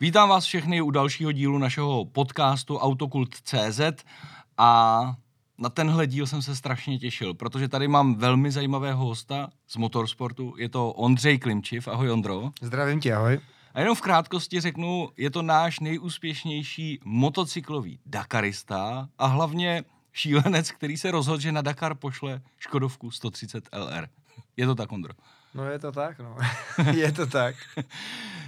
Vítám vás všechny u dalšího dílu našeho podcastu Autokult.cz a na tenhle díl jsem se strašně těšil, protože tady mám velmi zajímavého hosta z motorsportu. Je to Ondřej Klimčiv. Ahoj Ondro. Zdravím tě, ahoj. A jenom v krátkosti řeknu, je to náš nejúspěšnější motocyklový Dakarista a hlavně šílenec, který se rozhodl, že na Dakar pošle Škodovku 130 LR. Je to tak, Ondro? No je to tak, no. je to tak.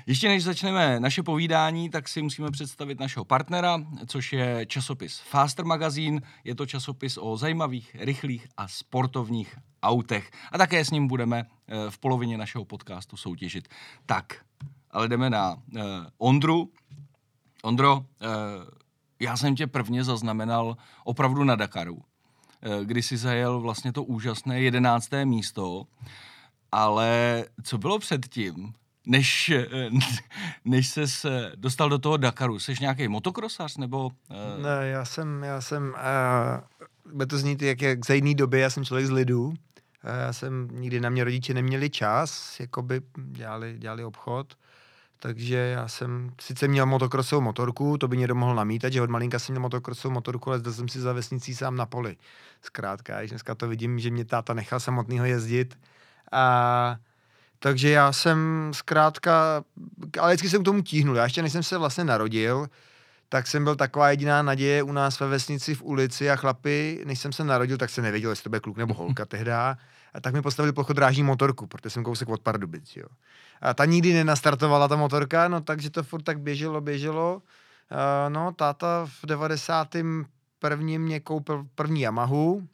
Ještě než začneme naše povídání, tak si musíme představit našeho partnera, což je časopis Faster Magazine. Je to časopis o zajímavých, rychlých a sportovních autech. A také s ním budeme eh, v polovině našeho podcastu soutěžit. Tak, ale jdeme na uh, Ondru. Ondro, uh, já jsem tě prvně zaznamenal opravdu na Dakaru, uh, kdy jsi zajel vlastně to úžasné jedenácté místo, ale co bylo předtím, než, než ses dostal do toho Dakaru? Jsi nějaký motokrosař nebo? Uh... Ne, já jsem, já jsem, uh, bude to znít jak, jak za jiný doby, já jsem člověk z lidu. Uh, já jsem, nikdy na mě rodiče neměli čas, jakoby dělali, dělali obchod. Takže já jsem sice měl motokrosovou motorku, to by někdo mohl namítat, že od malinka jsem měl motokrosovou motorku, ale zdal jsem si za vesnicí sám na poli. Zkrátka, když dneska to vidím, že mě táta nechal samotného jezdit. A, takže já jsem zkrátka, ale vždycky jsem k tomu tíhnul. Já ještě než jsem se vlastně narodil, tak jsem byl taková jediná naděje u nás ve vesnici v ulici a chlapi, než jsem se narodil, tak jsem nevěděl, jestli to bude kluk nebo holka tehda. A tak mi postavili plochodrážní motorku, protože jsem kousek od Pardubic, jo. A ta nikdy nenastartovala, ta motorka, no takže to furt tak běželo, běželo. Uh, no, táta v 91. mě koupil první Yamahu,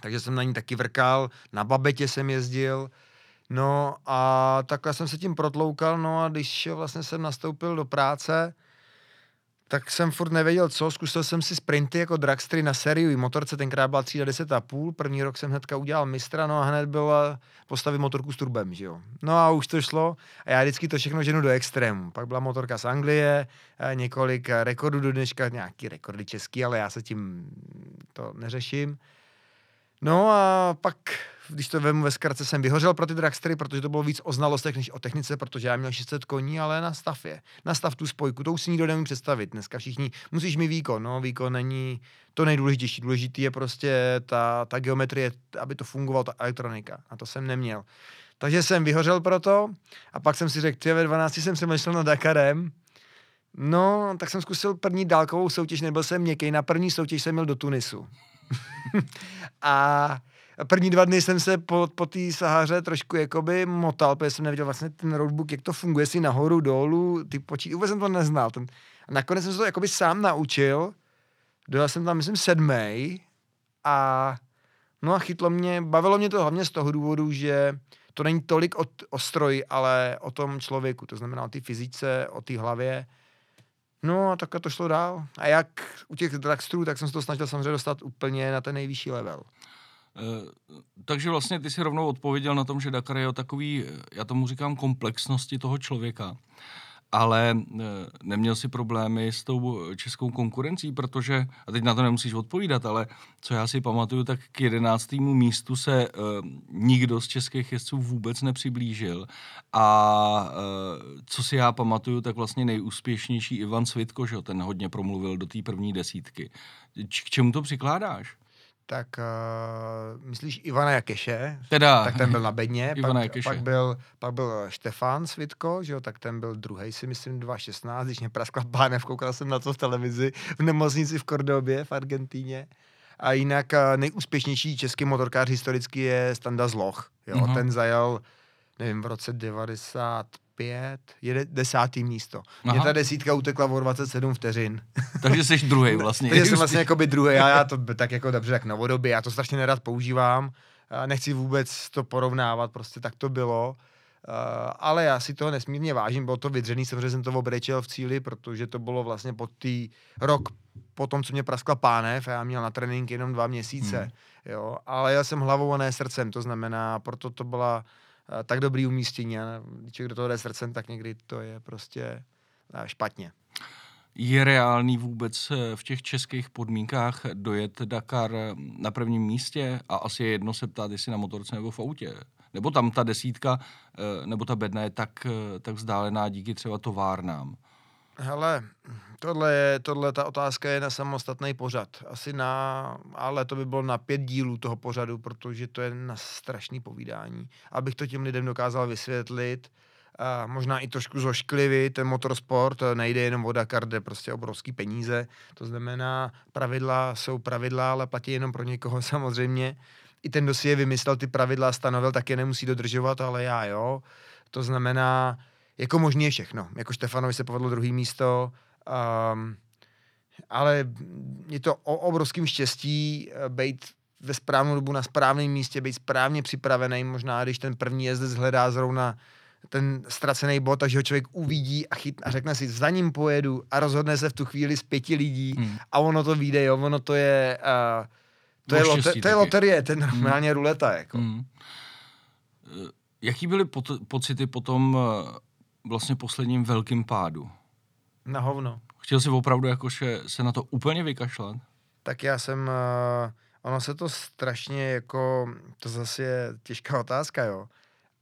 takže jsem na ní taky vrkal, na babetě jsem jezdil, no a takhle jsem se tím protloukal, no a když vlastně jsem nastoupil do práce, tak jsem furt nevěděl co, zkusil jsem si sprinty jako dragstry na sériu motorce, tenkrát byla 3 10 a půl, první rok jsem hnedka udělal mistra, no a hned byla postavit motorku s turbem, že jo. No a už to šlo a já vždycky to všechno ženu do extrému. Pak byla motorka z Anglie, eh, několik rekordů do dneška, nějaký rekordy český, ale já se tím to neřeším. No a pak když to vemu ve zkratce, jsem vyhořel pro ty dragstery, protože to bylo víc o znalostech než o technice, protože já měl 600 koní, ale na stav je. Na stav tu spojku, to už si nikdo nemůže představit. Dneska všichni, musíš mi výkon, no, výkon není to nejdůležitější. Důležitý je prostě ta, ta geometrie, aby to fungovalo, ta elektronika. A to jsem neměl. Takže jsem vyhořel pro to a pak jsem si řekl, ve 12 jsem se myšlel na Dakarem, No, tak jsem zkusil první dálkovou soutěž, nebyl jsem měkký, na první soutěž jsem měl do Tunisu. a první dva dny jsem se po, po té Sahaře trošku jakoby motal, protože jsem neviděl vlastně ten roadbook, jak to funguje, si nahoru, dolů, ty počít, vůbec jsem to neznal. Ten, a nakonec jsem se to jakoby sám naučil, dojel jsem tam, myslím, sedmý a no a chytlo mě, bavilo mě to hlavně z toho důvodu, že to není tolik o, o stroji, ale o tom člověku, to znamená o té fyzice, o té hlavě. No a takhle to šlo dál. A jak u těch dragstrů, tak jsem se to snažil samozřejmě dostat úplně na ten nejvyšší level. Eh, takže vlastně ty si rovnou odpověděl na tom, že Dakar je o takový, já tomu říkám, komplexnosti toho člověka. Ale eh, neměl si problémy s tou českou konkurencí, protože, a teď na to nemusíš odpovídat, ale co já si pamatuju, tak k jedenáctému místu se uh, nikdo z českých jezdců vůbec nepřiblížil. A co si já pamatuju, tak vlastně nejúspěšnější Ivan Svitko, že ten hodně promluvil do té první desítky. K čemu to přikládáš? Tak uh, myslíš Ivana Jakeše, teda, tak ten byl na bedně, Ivana pak, Jakeše. pak, byl, pak byl Štefan Svitko, že jo, tak ten byl druhý si myslím 2.16, když mě praskla pánev, koukal jsem na to v televizi v nemocnici v Kordobě v Argentíně. A jinak uh, nejúspěšnější český motorkář historicky je Standa Zloch, jo, uh-huh. ten zajel nevím, v roce 90 pět, jede desátý místo. Aha. Mě ta desítka utekla o 27 vteřin. Takže jsi druhý vlastně. Takže jsem vlastně jako by druhý, já, já to tak jako dobře, tak novodobě, já to strašně nerad používám, nechci vůbec to porovnávat, prostě tak to bylo. Uh, ale já si toho nesmírně vážím, bylo to vydřený, samozřejmě jsem to obrečel v cíli, protože to bylo vlastně pod tý rok po tom, co mě praskla pánev a já měl na trénink jenom dva měsíce, hmm. jo, ale já jsem hlavou a ne srdcem, to znamená, proto to byla tak dobrý umístění a když do toho jde srdcem, tak někdy to je prostě eh, špatně. Je reálný vůbec eh, v těch českých podmínkách dojet Dakar na prvním místě a asi je jedno se ptát, jestli na motorce nebo v autě. Nebo tam ta desítka, nebo ta bedna je tak, tak vzdálená díky třeba továrnám. Hele, tohle, je, tohle ta otázka je na samostatný pořad. Asi na, ale to by bylo na pět dílů toho pořadu, protože to je na strašný povídání. Abych to těm lidem dokázal vysvětlit, a možná i trošku zošklivý, ten motorsport nejde jenom o Dakar, jde prostě obrovský peníze, to znamená, pravidla jsou pravidla, ale platí jenom pro někoho samozřejmě. I ten, kdo si je vymyslel, ty pravidla stanovil, tak je nemusí dodržovat, ale já jo. To znamená, jako možný je všechno. Jako Štefanovi se povedlo druhý místo, um, ale je to o obrovským štěstí eh, být ve správnou dobu na správném místě, být správně připravený, možná když ten první jezdec hledá zrovna ten ztracený bod, takže ho člověk uvidí a, chyt, a řekne si, za ním pojedu a rozhodne se v tu chvíli z pěti lidí hmm. a ono to vyjde, jo, ono to je, uh, to, je lote, to je loterie, to je hmm. normálně hmm. ruleta, jako. Hmm. Jaký byly po- pocity po tom vlastně posledním velkým pádu? Na hovno. Chtěl jsi opravdu jakože se na to úplně vykašlat? Tak já jsem, uh, ono se to strašně jako, to zase je těžká otázka, jo.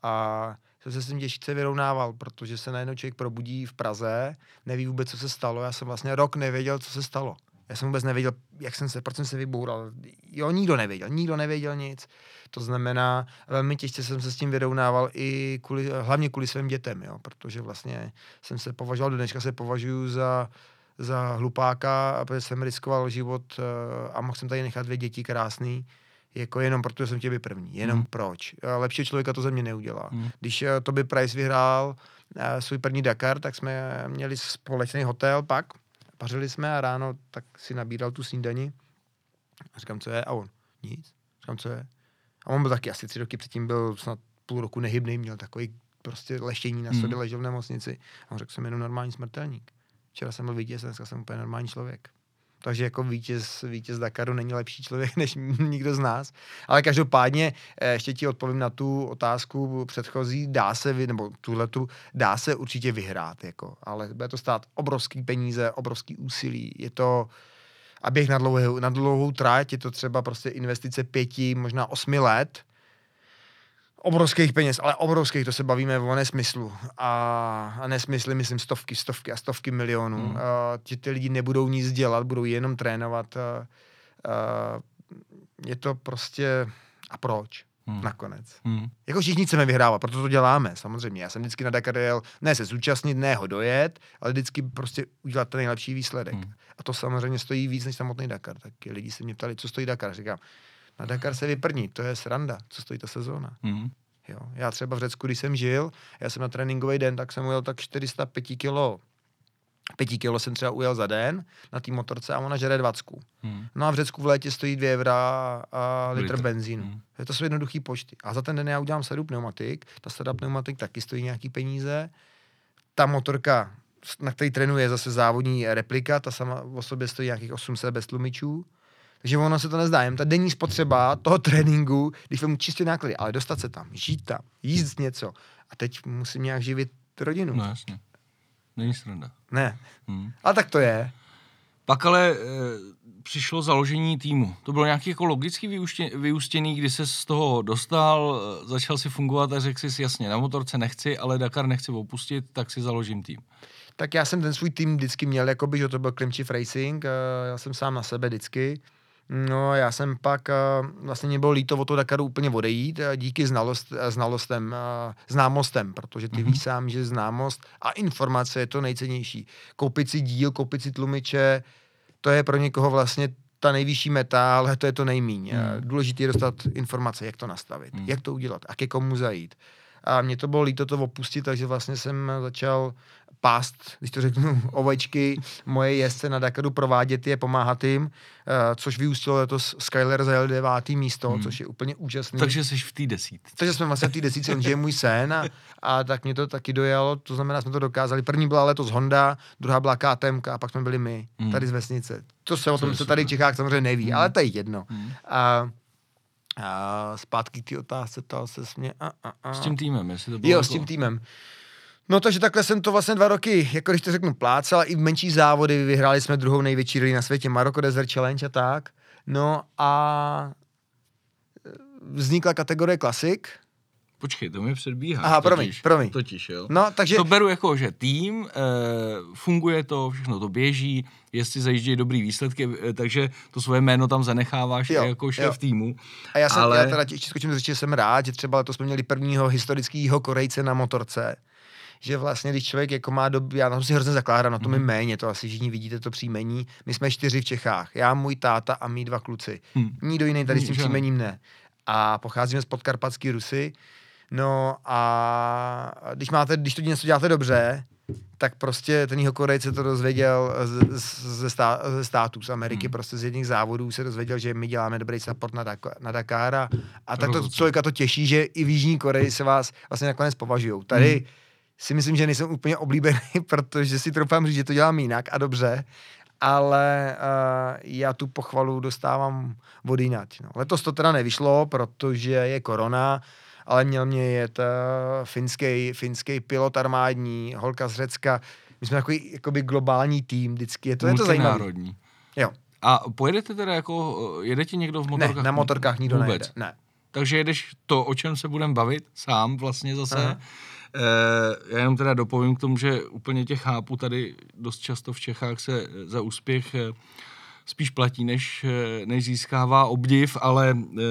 A jsem se s tím těžce vyrovnával, protože se najednou člověk probudí v Praze, neví vůbec, co se stalo. Já jsem vlastně rok nevěděl, co se stalo. Já jsem vůbec nevěděl, jak jsem se, proč jsem se vyboural. Jo, nikdo nevěděl, nikdo nevěděl nic. To znamená, velmi těžce jsem se s tím vyrovnával i kvůli, hlavně kvůli svým dětem, jo, protože vlastně jsem se považoval, do dneška se považuji za, za hlupáka, protože jsem riskoval život eh, a mohl jsem tady nechat dvě děti krásný, jako jenom protože jsem tě byl první. Jenom hmm. proč. Lepší člověka to ze mě neudělá. Hmm. Když eh, Toby Price vyhrál svůj první Dakar, tak jsme měli společný hotel pak, pařili jsme a ráno tak si nabíral tu snídani. A říkám, co je? A on, nic. Říkám, co je? A on byl taky asi tři roky předtím, byl snad půl roku nehybný, měl takový prostě leštění na sobě, hmm. ležel v nemocnici. A on řekl, jsem jenom normální smrtelník. Včera jsem byl vítěz, dneska jsem úplně normální člověk. Takže jako vítěz, vítěz Dakaru není lepší člověk než nikdo z nás. Ale každopádně eh, ještě ti odpovím na tu otázku předchozí. Dá se, nebo tuhle tu, dá se určitě vyhrát, jako, ale bude to stát obrovský peníze, obrovský úsilí. Je to, a běh na dlouhou, na dlouhou tráť, je to třeba prostě investice pěti, možná osmi let, obrovských peněz, ale obrovských, to se bavíme o nesmyslu. A, a nesmysly, myslím, stovky, stovky a stovky milionů. Hmm. A, ti ty lidi nebudou nic dělat, budou jenom trénovat. A, a, je to prostě... A proč? Hmm. Nakonec. Hmm. Jako všichni chceme vyhrávat, proto to děláme, samozřejmě. Já jsem vždycky na Dakar jel, ne se zúčastnit, ne ho dojet, ale vždycky prostě udělat ten nejlepší výsledek. Hmm. A to samozřejmě stojí víc než samotný Dakar. Tak lidi se mě ptali, co stojí Dakar. Říkám, na Dakar se vyprní, to je sranda, co stojí ta sezóna. Hmm. Jo. Já třeba v Řecku, když jsem žil, já jsem na tréninkový den, tak jsem ujel tak 405 kilo. 5 kilo jsem třeba ujel za den na té motorce a ona žere 20. Hmm. No a v Řecku v létě stojí 2 evra a litr, litr. benzínu. Hmm. Je to jsou jednoduchý počty. A za ten den já udělám sedu pneumatik, ta seda pneumatik taky stojí nějaký peníze. Ta motorka, na který trénuje zase závodní replika, ta sama o sobě stojí nějakých 800 bez tlumičů. Takže ono se to nezdá, jen ta denní spotřeba toho tréninku, když mu čistě náklady, ale dostat se tam, žít tam, jíst něco. A teď musím nějak živit rodinu. No jasně. Není sranda. Ne. Hmm. A tak to je. Pak ale e, přišlo založení týmu. To bylo nějaký jako logicky vyústěný, kdy se z toho dostal, e, začal si fungovat a řekl si jasně, na motorce nechci, ale Dakar nechci opustit, tak si založím tým. Tak já jsem ten svůj tým vždycky měl, jakoby, že to byl Klimčiv Racing, e, já jsem sám na sebe vždycky. No, já jsem pak, vlastně mě bylo líto o to Dakaru úplně odejít, díky znalost, znalostem, známostem, protože ty mm-hmm. víš sám, že známost a informace je to nejcennější. Koupit si díl, koupit si tlumiče, to je pro někoho vlastně ta nejvyšší meta, ale to je to nejmíň. Mm. Důležité je dostat informace, jak to nastavit, mm. jak to udělat a ke komu zajít. A mě to bylo líto to opustit, takže vlastně jsem začal pást, když to řeknu, ovečky, moje jezdce na Dakaru provádět je, pomáhat jim, uh, což vyústilo letos Skyler zajel devátý místo, hmm. což je úplně úžasný. Takže jsi v té desítce. Takže jsme vlastně v té desítce, on je můj sen a, a, tak mě to taky dojalo, to znamená, jsme to dokázali. První byla letos Honda, druhá byla KTM a pak jsme byli my, hmm. tady z vesnice. To se o tom, co tady v Čechách samozřejmě neví, hmm. ale to je jedno. Hmm. A, a zpátky k té otázce, to se smě... A, a, a. S tím týmem, jestli to bylo Jo, jako... s tím týmem. No takže takhle jsem to vlastně dva roky, jako když to řeknu, plácal i v menší závody, vyhráli jsme druhou největší rally na světě, Maroko Desert Challenge a tak. No a vznikla kategorie klasik, Počkej, to mi předbíhá. Aha, promiň, totiž, promiň. Totiž, jo. No, takže... To beru jako, že tým, e, funguje to, všechno to běží, jestli zajíždějí dobrý výsledky, e, takže to svoje jméno tam zanecháváš Jo, jako šéf jo. týmu. A já, jsem, ale- já teda skočím řeči, že jsem rád, že třeba letos jsme měli prvního historického Korejce na motorce, že vlastně, když člověk jako má dob... já na tom si hrozně zakládám, na tom Mhm. mm. méně, to asi všichni vidíte to příjmení. My jsme čtyři v Čechách, já, můj táta a mý dva kluci. Hm. Nikdo jiný tady s tím Hm, ne. příjmením ne. A pocházíme z podkarpatský Rusy. No a když, máte, když to něco děláte dobře, tak prostě ten jeho Korejce to dozvěděl z- z- ze, stá, ze států, z Ameriky, Hmm. prostě z jedných závodů se dozvěděl, že my děláme dobrý support na, na Dakar a, a tak to člověka to těší, že i v Jižní Koreji se vás vlastně nakonec považují. Tady Hmm. Si myslím, že nejsem úplně oblíbený, protože si troufám říct, že to dělám jinak a dobře, ale uh, já tu pochvalu dostávám od jinať. No. Letos to teda nevyšlo, protože je korona, ale měl mě jet uh, finský, finský pilot armádní, holka z Řecka. My jsme takový jakoby globální tým vždycky, je to, je to zajímavé. Jo, A pojedete teda jako, eh, jede ti někdo v ne, motorkách? na motorkách nikdo Vůbec. nejede. Ne. Takže jedeš to, o čem se budeme bavit, sám vlastně zase. Aha. E, já jenom teda dopovím k tomu, že úplně tě chápu, tady dost často v Čechách se eh, za úspěch eh, spíš platí, než, eh, než získává obdiv, ale eh,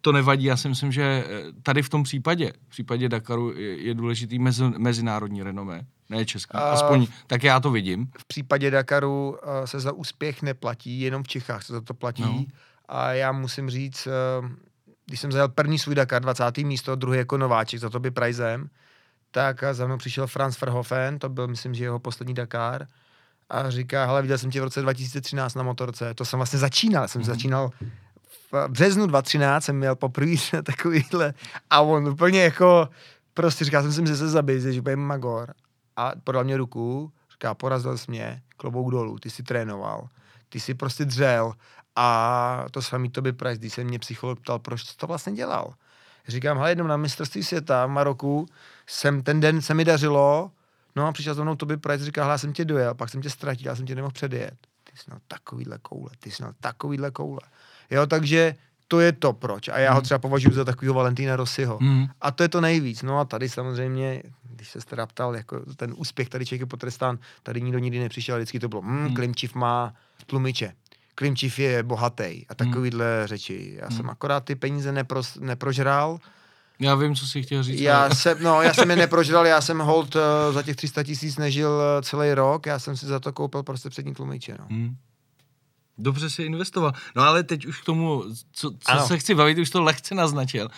to nevadí. Já si myslím, že eh, tady v tom případě, v případě Dakaru je, důležitý mezi, mezinárodní renomé, ne český. Aspoň tak já to vidím. v případě Dakaru uh, se za úspěch neplatí, jenom v Čechách se za to platí. No. A já musím říct, uh, když jsem zajel první svůj Dakar, 20. místo, druhý jako nováček za Toby Prizem, tak za mnou přišel Franz Verhoeven, to byl, myslím, že jeho poslední Dakar, a říká, hele, viděl jsem tě v roce 2013 na motorce, to jsem vlastně začínal, jsem Mhm. začínal v březnu 2013 jsem měl poprvé na takovýhle a on úplně jako, prostě říká, jsem si, že se zabij, že bude magor a podal mě ruku, říká, porazil jsi mě, klobouk dolů, ty jsi trénoval, ty jsi prostě dřel a to samý to by Price, když se mě psycholog ptal, proč to vlastně dělal. Říkám, hele, jednou na mistrovství světa v Maroku jsem, ten den se mi dařilo, no a přišel za mnou Toby Price, říká, hele, já jsem tě dojel, pak jsem tě ztratil, já jsem tě nemohl předjet. Ty jsi měl takovýhle koule, ty jsi měl takovýhle koule. Jo, takže to je to proč. A já ho třeba považuji za takového Valentína Rossiho. Mm. A to je to nejvíc. No a tady samozřejmě, když se teda ptal, jako ten úspěch, tady člověk je potrestán, tady nikdo nikdy nepřišel, vždycky to bylo, hm, Hmm. Klimčiv má tlumiče. Klimčiv je bohatý Hmm. a takovýhle řeči. Já jsem akorát ty peníze nepros, neprožral. Já vím, co jsi chtěl říct. Já ale- jsem, no, já jsem je neprožral, já jsem hold uh, za těch 300 tisíc nežil uh, celý rok, já jsem si za to koupil prostě přední tlumiče, no. Hmm. Dobře si investoval. No ale teď už k tomu, co, co Ano. se chci bavit, už to lehce naznačil.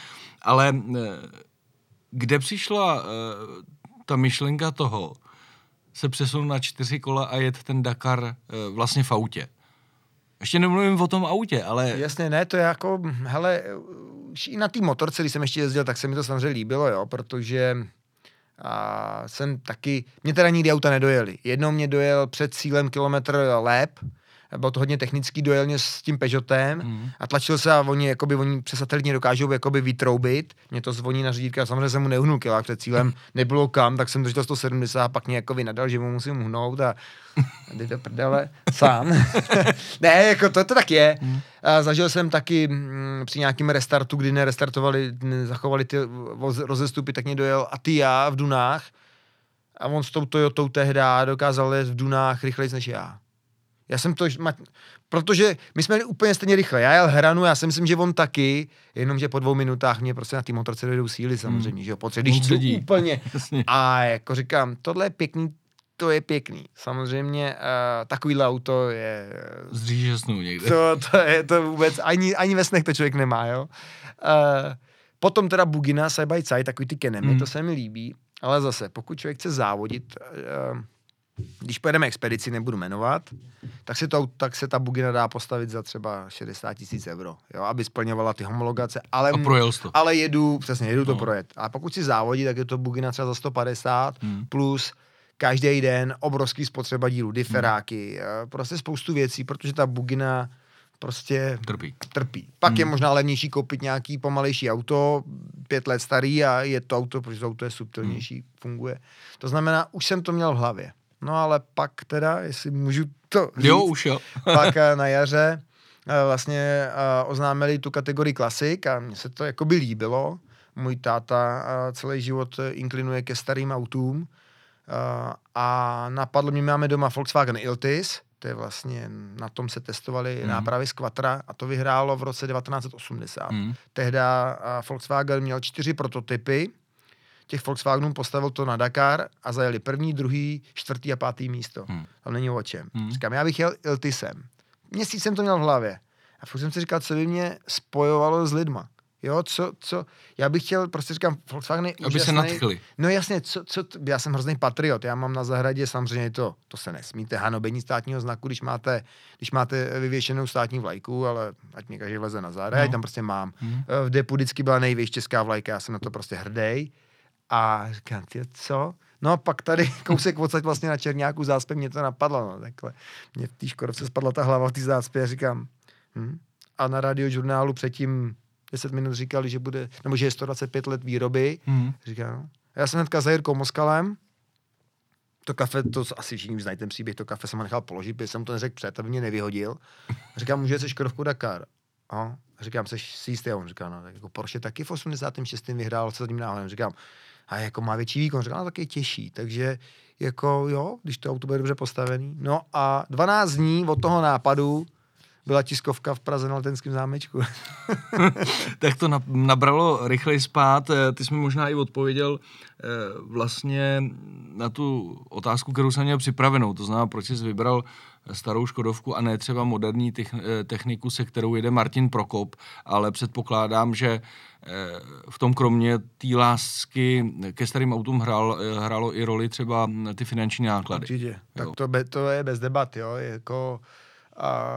Ale eh, kde přišla eh, ta myšlenka toho se přesunout na čtyři kola a jet ten Dakar eh, vlastně v autě? Ještě nemluvím o tom autě, ale Jasně, ne, to je jako, hele, už i na té motorce, když jsem ještě jezdil, tak se mi to samozřejmě líbilo, jo, protože a jsem taky, mě teda nikdy auta nedojeli. Jednou mě dojel před cílem kilometr lép, bylo to hodně technický, dojel mě s tím Peugeotem Mhm. a tlačil se a oni, jakoby, oni přes satelitně dokážou jakoby vytroubit. Mě to zvoní na řídítka, samozřejmě jsem mu neuhnul kilák před cílem, nebylo kam, tak jsem držel 170 a pak mě jako vynadal, že mu musím uhnout a jde do prdele sám. ne, jako to, to tak je. A zažil jsem taky mm, při nějakém restartu, kdy nerestartovali, zachovali ty voz, rozestupy, tak mě dojel a ty já v Dunách a on s tou Toyotou tehdy dokázal jet v Dunách rychleji než já. Já jsem to, protože my jsme jeli úplně stejně rychle. Já jel hranu, já si myslím, že on taky, jenomže po dvou minutách mě prostě na té motorce dojdou síly samozřejmě, že jo, po když On jdu úplně. A jako říkám, tohle je pěkný, to je pěkný. Samozřejmě uh, takovýhle auto je, zříže snů někde. to, to je to vůbec, ani, ani ve snech to člověk nemá, jo. Uh, potom teda Bugina, Side by Side, takový ty kenemy, Hmm. to se mi líbí, ale zase, pokud člověk chce závodit, uh, když pojedeme expedici, nebudu jmenovat, tak se, to, tak se ta Bugina dá postavit za třeba 60 tisíc euro, jo, aby splňovala ty homologace, ale, A projel to. ale jedu, přesně, jedu to No. projet. A pokud si závodí, tak je to Bugina třeba za 150 Hmm. plus každý den obrovský spotřeba dílů, diferáky, hmm. prostě spoustu věcí, protože ta Bugina prostě Trpí. trpí. Pak Hmm. je možná levnější koupit nějaký pomalejší auto, pět let starý a je to auto, protože to auto je subtilnější, Hmm. funguje. To znamená, už jsem to měl v hlavě. No ale pak teda, jestli můžu to říct, Jo, už jo. pak eh, na jaře eh, vlastně eh, oznámili tu kategorii klasik a mně se to jakoby líbilo, můj táta celý život inklinuje ke starým autům a napadlo mě, máme doma Volkswagen Iltis, to je vlastně, na tom se testovaly mm. nápravy z Quattra a to vyhrálo v roce 1980. Mm. Tehda Volkswagen měl čtyři prototypy, těch Volkswagenů postavil to na Dakar a zajeli první, druhý, čtvrtý a pátý místo. Hmm. Tam není o čem. Hmm. Říkám, já bych jel Iltisem. Měsíc jsem to měl v hlavě. A furt jsem si říkal, co by mě spojovalo s lidma. Jo, co, co, já bych chtěl, prostě říkám, Volkswagen Aby se nadchli. No jasně, co, co, já jsem hrozný patriot, já mám na zahradě samozřejmě to, to se nesmíte, hanobení státního znaku, když máte, když máte vyvěšenou státní vlajku, ale ať mě každý vleze na záda, no. já tam prostě mám. Hmm. V depu vždycky byla největší česká vlajka, já jsem na to prostě hrdý. A říkám, ty co? No a pak tady kousek odsaď vlastně na Černáku záspě mě to napadlo, no takhle. Mě v té Škodovce spadla ta hlava v té záspě a říkám, hm? A na radiožurnálu předtím 10 minut říkali, že bude, nebo že je 125 let výroby. Mm. Říkám, no. Já jsem hnedka za Jirkou Moskalem, to kafe, to asi všichni znají ten příběh, to kafe jsem nechal položit, protože jsem to neřekl před, aby mě nevyhodil. Říkám, může se Škodovku Dakar. A říkám, jsi si jistý? A on říká, no, tak jako Porsche taky v 86. vyhrál se tím náhodem. Říkám, a jako má větší výkon. Říkám, no, tak je těžší. Takže jako jo, když to auto bude dobře postavený. No a 12 dní od toho nápadu byla tiskovka v Praze na Letenském zámečku. tak to nabralo rychlej spát. Eh, ty jsi mi možná i odpověděl eh, vlastně na tu otázku, kterou jsem měl připravenou. To znamená, proč jsi vybral starou Škodovku a ne třeba moderní eh, techniku, se kterou jede Martin Prokop, ale předpokládám, že v tom kromě té lásky ke starým autům hrál, hrálo i roli třeba ty finanční náklady. Určitě. Tak to, be, to je bez debat, jo. Jako, a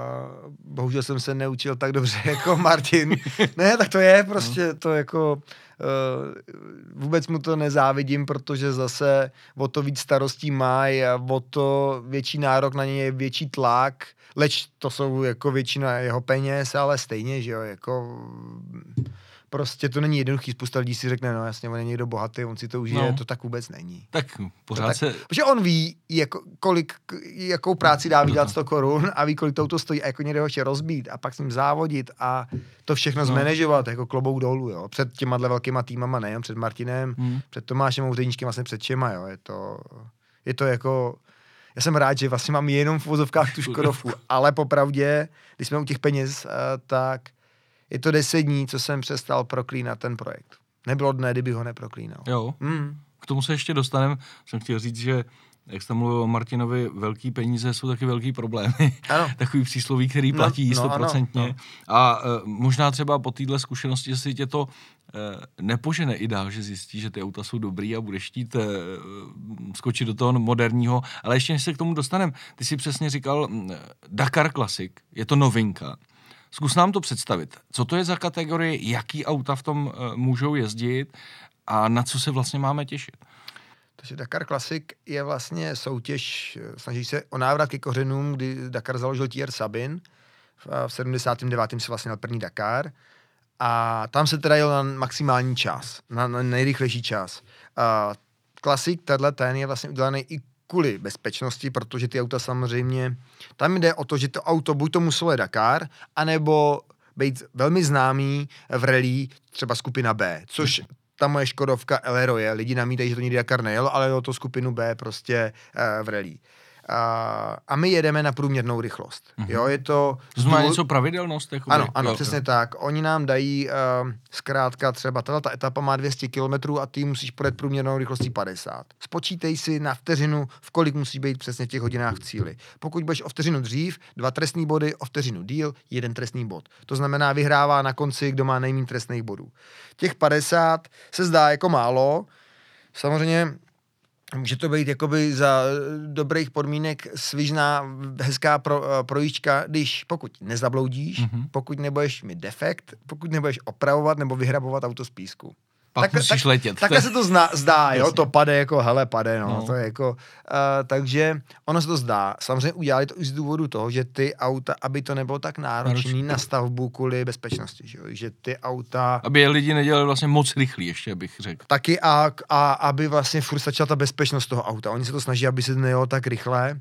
bohužel jsem se neučil tak dobře jako Martin. ne, tak to je prostě to jako uh, vůbec mu to nezávidím, protože zase o to víc starostí má a o to větší nárok na něj je větší tlak, leč to jsou jako většina jeho peněz, ale stejně, že jo, jako prostě to není jednoduchý. Spousta lidí si řekne, no jasně, on je někdo bohatý, on si to užije, no. to tak vůbec není. Tak pořád tak, se... Protože on ví, jako, kolik, jakou práci dá vydělat 100 korun a ví, kolik to auto stojí a jako někde ho ještě rozbít a pak s ním závodit a to všechno no. zmanežovat, jako klobouk dolů, jo. Před těma velkýma týmama, nejen před Martinem, hmm. před Tomášem Ouřejníčkem, vlastně před čema, jo. Je to, je to jako, já jsem rád, že vlastně mám jenom v vozovkách tu Škodovku, ale popravdě, když jsme u těch peněz, uh, tak je to deset dní, co jsem přestal proklínat ten projekt. Nebylo dne, kdyby ho neproklínal. Jo. Mm. K tomu se ještě dostaneme. Jsem chtěl říct, že jak jste mluvil o Martinovi, velký peníze jsou taky velký problémy. Ano. Takový přísloví, který no, platí no, stoprocentně. No, no, no. A uh, možná třeba po téhle zkušenosti, si tě to uh, nepožene i dál, že zjistí, že ty auta jsou dobrý a budeš chtít uh, skočit do toho moderního. Ale ještě než se k tomu dostaneme, ty si přesně říkal, Dakar Classic, je to novinka. Zkus nám to představit. Co to je za kategorii, jaký auta v tom uh, můžou jezdit a na co se vlastně máme těšit? Takže Dakar Classic je vlastně soutěž, eh, snaží se o návrat ke kořenům, kdy Dakar založil TR Sabin. V, eh, v 79. se vlastně na první Dakar. A tam se teda jel na maximální čas, na, na nejrychlejší čas. A Classic, tenhle ten je vlastně udělaný i kvůli bezpečnosti, protože ty auta samozřejmě, tam jde o to, že to auto buď to muselo je Dakar, anebo být velmi známý v rally třeba skupina B, což ta moje Škodovka Elero je, lidi namítají, že to nikdy Dakar nejelo, ale o to skupinu B prostě uh, v rally. A, a my jedeme na průměrnou rychlost. Mm-hmm. Jo, je to... Znamená něco pravidelnost? Jakoby, ano, ano, jo, přesně jo. tak. Oni nám dají uh, zkrátka třeba, tato ta etapa má 200 km a ty musíš projet průměrnou rychlostí 50. Spočítej si na vteřinu, v kolik musí být přesně těch hodinách v cíli. Pokud budeš o vteřinu dřív, dva trestní body, o vteřinu díl, jeden trestný bod. To znamená, vyhrává na konci, kdo má nejméně trestných bodů. Těch 50 se zdá jako málo, Samozřejmě Může to být jakoby za dobrých podmínek svižná, hezká pro, eh, projížďka, když pokud nezabloudíš, mm-hmm. pokud nebudeš mít defekt, pokud nebudeš opravovat nebo vyhrabovat auto z písku. Pak tak, musíš tak, letět. Takhle se to zna, zdá, jo, to pade jako, hele, pade, no, no. to je jako, uh, takže ono se to zdá. Samozřejmě udělali to i z důvodu toho, že ty auta, aby to nebylo tak náročné na stavbu kvůli bezpečnosti, že, jo, že ty auta... Aby je lidi nedělali vlastně moc rychlý, ještě bych řekl. Taky a, a aby vlastně furt stačila ta bezpečnost toho auta. Oni se to snaží, aby se to nejelo tak rychle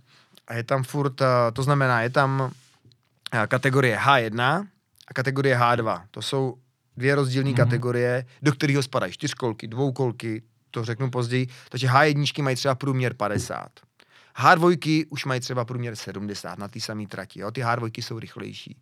a je tam furt, uh, to znamená, je tam uh, kategorie H1 a kategorie H2. To jsou dvě rozdílné Mhm. mm-hmm. kategorie, do kterého spadají čtyřkolky, dvoukolky, to řeknu později, takže H1 mají třeba průměr 50. H2 už mají třeba průměr 70 na té samé trati, jo? ty H2 jsou rychlejší.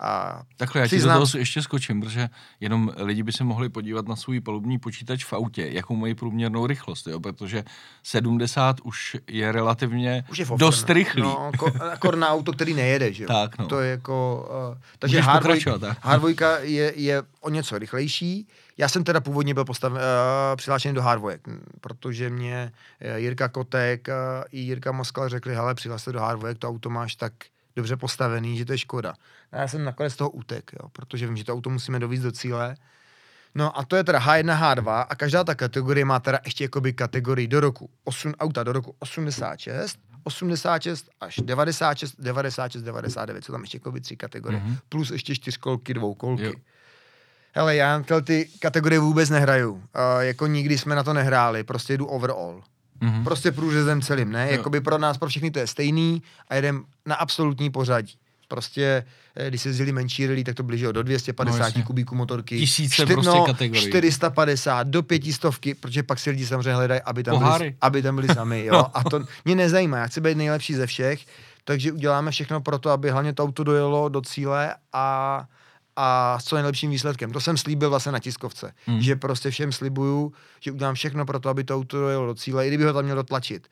A Takhle, já ti Přiznám- do toho ještě skočím, protože jenom lidi by se mohli podívat na svůj palubní počítač v autě, jakou mají průměrnou rychlost, jo? protože 70 už je relativně už je dost rychlý. No, ko, akor na auto, který nejede, že jo? Tak, no. To je jako... Uh, takže Můžeš H2, pokračovat, tak. H2 je, je o něco rychlejší. Já jsem teda původně byl postaven, uh, přihlášený do H2, m, protože mě uh, Jirka Kotek uh, i Jirka Moskal řekli, hele, přihlaš se do H2, to auto máš tak dobře postavený, že to je škoda. A já jsem nakonec z toho utek, jo, protože vím, že to auto musíme dovízt do cíle. No a to je teda H1, H2 a každá ta kategorie má teda ještě jakoby kategorii do roku 8, auta do roku 86, 86 až 96, 96, 99, jsou tam ještě jakoby tři kategorie, Mhm. mm-hmm. plus ještě čtyřkolky, dvoukolky. Jo. Hele, já tyhle ty kategorie vůbec nehraju. Uh, jako nikdy jsme na to nehráli, prostě jdu overall. Mhm. Prostě průřezem celým, ne? Jo. Jakoby pro nás, pro všechny to je stejný a jedem na absolutní pořadí. Prostě, eh, když se jezdili menší rally, tak to bylo do 250 No, kubíků motorky. Tisíce prostě kategorií. 450 do pětistovky, protože pak si lidi samozřejmě hledají, aby tam, Poháry. byli, aby tam byli sami. Jo? No. A to mě nezajímá, já chci být nejlepší ze všech, takže uděláme všechno pro to, aby hlavně to auto dojelo do cíle a, a s co nejlepším výsledkem. To jsem slíbil vlastně na tiskovce, Hmm. že prostě všem slibuju, že udělám všechno pro to, aby to auto dojelo do cíle, i kdyby ho tam měl dotlačit.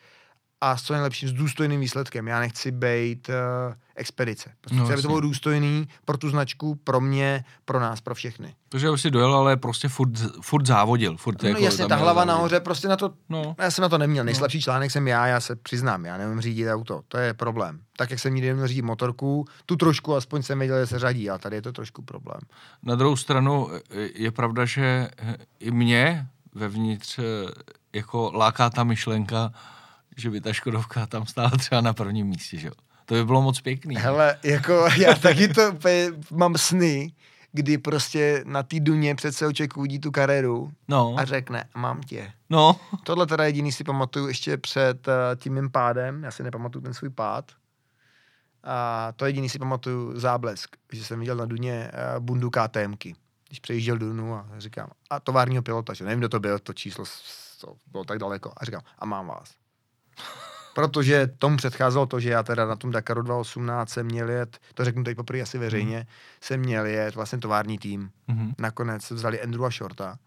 A s co nejlepším, s důstojným výsledkem. Já nechci být uh, expedice. Prostě No, chci, aby to bylo důstojný pro tu značku, pro mě, pro nás, pro všechny. Protože už si dojel, ale prostě furt, furt závodil. Furt No jako jasně, ta hlava závodit. nahoře, prostě na to, No. já jsem na to neměl. Nejslabší článek jsem já, já se přiznám, já nevím řídit auto, to je problém. Tak, jak jsem nikdy neměl řídit motorku, tu trošku aspoň jsem věděl, že se řadí, a tady je to trošku problém. Na druhou stranu e, je pravda, že e, i mě vevnitř jako láká ta myšlenka, že by ta Škodovka tam stála třeba na prvním místě, že jo. To by bylo moc pěkný. Hele, jako já taky to mám sny, kdy prostě na té duně přece člověk uvidí tu kariéru No, a řekne, mám tě. no, Tohle teda jediný si pamatuju ještě před uh, tím mým pádem, já si nepamatuju ten svůj pád. A to jediný si pamatuju záblesk, že jsem viděl na Duně uh, bundu KTMky, když přejížděl Dunu a říkám, a továrního pilota, že nevím, kdo to byl, to číslo to bylo tak daleko. A říkám, a mám vás. Protože tomu předcházelo to, že já teda na tom Dakaru 2018 jsem měl jet, to řeknu teď poprvé asi veřejně, jsem měl jet vlastně tovární tým. mhm. Nakonec vzali Andrewa Shorta.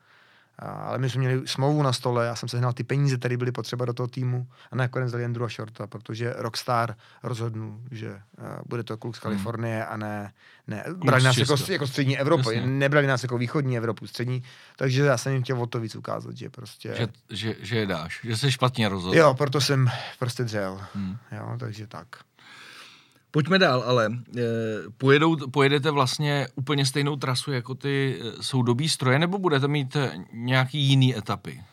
A, ale my jsme měli smlouvu na stole, já jsem sehnal ty peníze, které byly potřeba do toho týmu a nakonec vzali Andrewa Shorta, protože Rockstar rozhodnul, že uh, bude to kluk z Kalifornie a ne, ne brali nás jako, jako střední Evropu, Jasně. nebrali nás jako východní Evropu, střední, takže já jsem jim chtěl o to víc ukázat, že prostě... Že, že, že je dáš, že se špatně rozhodl. Jo, proto jsem prostě dřel. Hmm. Jo, takže tak. Pojďme dál, ale e, pojedou, pojedete vlastně úplně stejnou trasu jako ty e, soudobí stroje, nebo budete mít e, nějaký jiný etapy?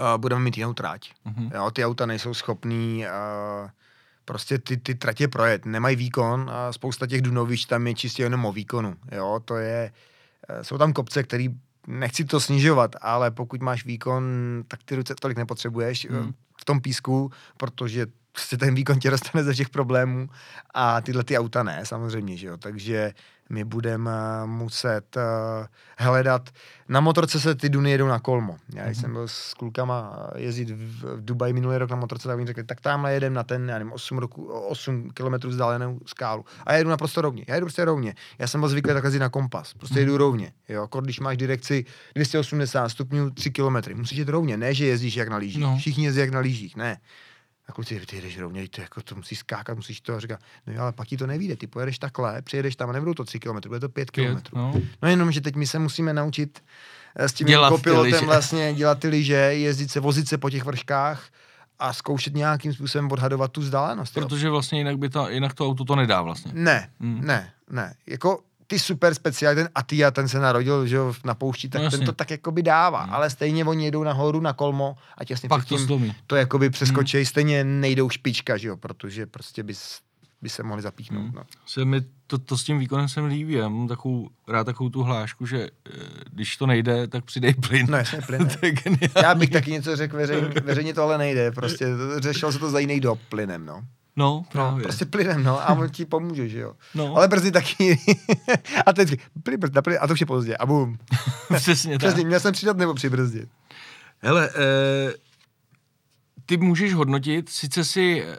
Uh, budeme mít jinou tráť. Mhm. Jo, ty auta nejsou schopný uh, prostě ty, ty tratě projet, nemají výkon a spousta těch Dunovič tam je čistě jenom o výkonu. Jo, to je, eh, jsou tam kopce, který nechci to snižovat, ale pokud máš výkon, tak ty ruce tolik nepotřebuješ hmm. v tom písku, protože prostě ten výkon tě dostane ze všech problémů a tyhle ty auta ne, samozřejmě, že jo. Takže my budeme eh, muset uh, hledat. Na motorce se ty duny jedou na kolmo. Já Mhm. jsem byl s klukama jezdit v, v Dubaji minulý rok na motorce, tak oni řekli, tak tamhle jedem na ten, já nevím, 8, roku, 8 kilometrů vzdálenou skálu. A já jedu naprosto rovně. Já jedu prostě rovně. Já jsem byl zvyklý takhle na kompas. Prostě jedu rovně. Jo, jako když máš direkci 280 stupňů 3 kilometry. Musíš jít rovně, ne, že jezdíš jak na lyžích. No. Všichni jezdí jak na lyžích, ne. A kluci, ty jedeš rovně, to, jako, to musíš skákat, musíš to. A říká, no jo, ale pak ti to nevíde, ty pojedeš takhle, přijedeš tam a nebudou to 3 km, bude to 5 km. Pět, no. No jenom, že teď my se musíme naučit eh, s tím Dělat ty kopilotem vlastně dělat ty lyže, jezdit se, vozit se po těch vrškách a zkoušet nějakým způsobem odhadovat tu vzdálenost. jo. Protože vlastně jinak, by to, jinak to auto to nedá vlastně. Ne, Hmm. ne, ne. Jako ty super speciály, ten Atia, ten se narodil že jo, na poušti, tak No ten to tak jakoby dává, ale stejně oni jedou nahoru na kolmo a těsně Pak to zlomí. to jakoby přeskočí, hmm. stejně nejdou špička, že jo, protože prostě bys, by se mohli zapíchnout. Hmm. No. Se mi to, to s tím výkonem se mi líbí. Já mám takovou, rád takovou tu hlášku, že e, když to nejde, tak přidej plyn. no jasně, plyn. to je geniální. Já bych taky něco řekl veřejně, veřejně to ale nejde, prostě řešilo se to za jiný dob plynem, no. No, No, právě. prostě plynem, no, a on ti pomůže, že jo. No. Ale brzy taky. a teď plyn, brzda, plyn, a to už je pozdě. A bum. Přesně tak. Přesně, měl jsem přidat nebo přibrzdit. Hele, eh, ty můžeš hodnotit, sice si eh,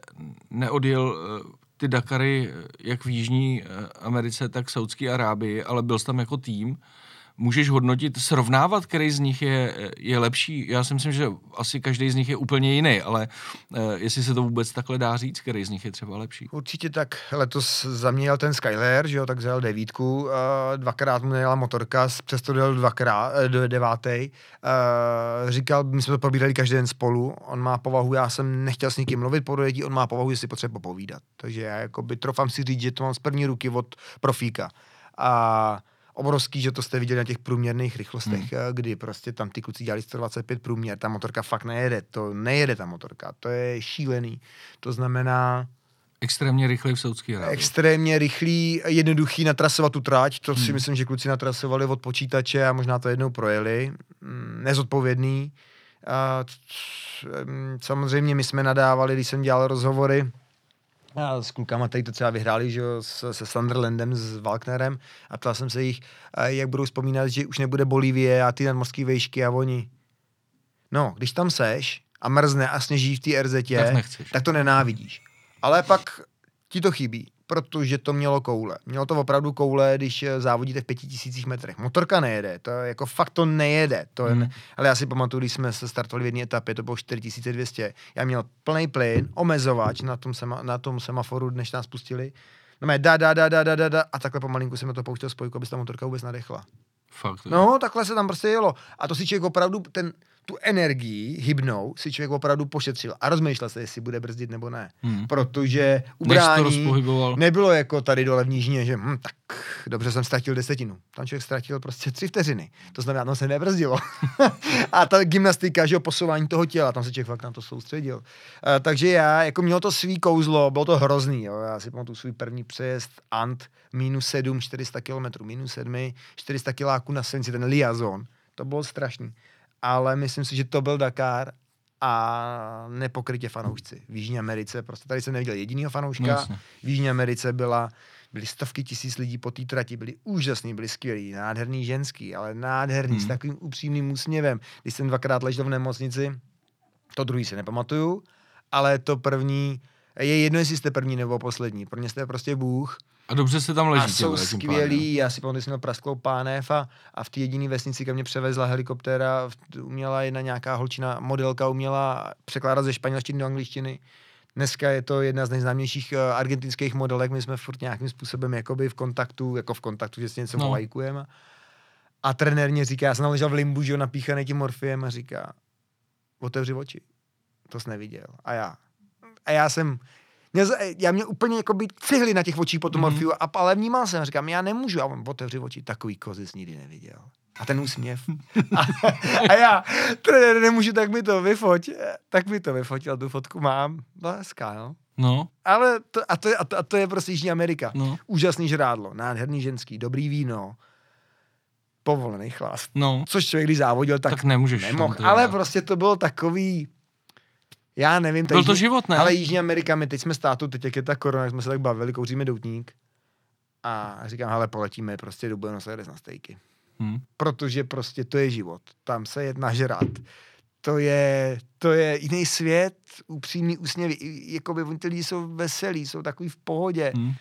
neodjel eh, ty Dakary jak v Jižní Americe, tak v Saudské Arábii, ale byl jsi tam jako tým. Můžeš hodnotit, srovnávat, který z nich je, je lepší? Já si myslím, že asi každý z nich je úplně jiný, ale eh, jestli se to vůbec takhle dá říct, který z nich je třeba lepší. Určitě tak letos za mě jel ten Skyler, že jo, tak zajel devítku, a dvakrát mu nejela motorka, přesto dojel dvakrát, eh, do devátej. Uh, říkal, my jsme to probírali každý den spolu, on má povahu, já jsem nechtěl s nikým mluvit po dojetí, on má povahu, že si potřebuje popovídat. Takže já jakoby trofám si říct, že to mám z první ruky od profíka. A obrovský, že to jste viděli na těch průměrných rychlostech, hmm. kdy prostě tam ty kluci dělali 125 průměr, ta motorka fakt nejede, to nejede ta motorka, to je šílený. To znamená, Extrémně rychlej v Saudské Arábii. extrémně rychlý, jednoduchý natrasovat tu trať, to si myslím, že kluci natrasovali od počítače a možná to jednou projeli. Mm, Nezodpovědný. A mm, samozřejmě my jsme nadávali, když jsem dělal rozhovory, a s klukama tady to třeba vyhráli, že jo, se, se Sunderlandem, s Walknerem a ptal jsem se jich, jak budou vzpomínat, že už nebude Bolívie a ty nadmořské vejšky a oni. No, když tam seš a mrzne a sněží v té RZ, Tak nechceš. tak to nenávidíš. Ale pak ti to chybí, protože to mělo koule. Mělo to opravdu koule, když eh, závodíte v pěti tisících metrech. Motorka nejede, to jako fakt to nejede. To Hmm. ne, ale já si pamatuju, když jsme se startovali v jedné etapě, to bylo 4200. Já měl plný plyn, omezovač na tom, sema, na tom semaforu, než nás pustili. No mé da, da, da, da, da, da, da, a takhle pomalinku jsem na to pouštěl spojku, aby se ta motorka vůbec nadechla. Fakt. No, takhle se tam prostě jelo. A to si člověk opravdu, ten, tu energii hybnou si člověk opravdu pošetřil a rozmýšlel se, jestli bude brzdit nebo ne. Hmm. Protože ubrání nebylo jako tady dole v Nížně, že hm, tak dobře jsem ztratil desetinu. Tam člověk ztratil prostě tři vteřiny. To znamená, tam se nebrzdilo. a ta gymnastika, že jo, posouvání toho těla, tam se člověk fakt na to soustředil. Uh, takže já, jako mělo to svý kouzlo, bylo to hrozný, jo. Já si pamatuju svůj první přejezd Ant, minus 7, 400 km, minus 7, 400 kiláků na silnici, ten liazon. To bylo strašný. Ale myslím si, že to byl Dakar a nepokrytě fanoušci. V Jižní Americe, prostě tady jsem neviděl jedinýho No, fanouška. jasně. v Jižní Americe byla, byly stovky tisíc lidí po té trati, byli úžasní, byli skvělí, nádherný ženský, ale nádherný, Hmm. s takovým upřímným úsměvem. Když jsem dvakrát ležel v nemocnici, to druhý si nepamatuju, ale to první, je jedno, jestli jste první nebo poslední. Pro mě jste prostě Bůh A dobře se tam a leží. jsou těle, skvělí. Já si pamatuju, že jsem měl prasklou pánev a, a v té jediné vesnici, kam mě převezla helikoptéra, uměla jedna nějaká holčina, modelka uměla překládat ze španělštiny do angličtiny. Dneska je to jedna z nejznámějších uh, argentinských modelek, my jsme furt nějakým způsobem jakoby v kontaktu, jako v kontaktu, že si něco No. lajkujeme. A trenér mě říká, já jsem tam ležel v limbu, že jo, napíchaný tím morfiem a říká, otevři oči. To jsi neviděl. A já. A já jsem, měl, za- já měl úplně jako být cihly na těch očích po tom Mhm. mm-hmm. morfiu, a, ale vnímal jsem, říkám, já nemůžu. A on otevři oči, takový kozy jsi nikdy neviděl. A ten úsměv. A, a já, trenér, nemůžu, tak mi to vyfoť. Tak mi to vyfotil, tu fotku mám. Byla hezká, no. No, Ale to, a, to, je- a, to, a to je prostě Jižní Amerika. no, Úžasný žrádlo, nádherný ženský, dobrý víno, povolený chlast. no. Což člověk, když závodil, tak, Tak nemůžeš nemohl. to Ale prostě to bylo takový, já nevím. Byl to Jižní- život, ne? Ale Jižní Amerika, my teď jsme státu, teď jak je ta korona, jsme se tak bavili, kouříme doutník. A říkám, hele, poletíme prostě do Buenos Aires na stejky. Hm. Protože prostě to je život. Tam se jet nažrat. To je, to je jiný svět, upřímný úsměvy. I- Jakoby oni ty lidi jsou veselí, jsou takový v pohodě. Hm.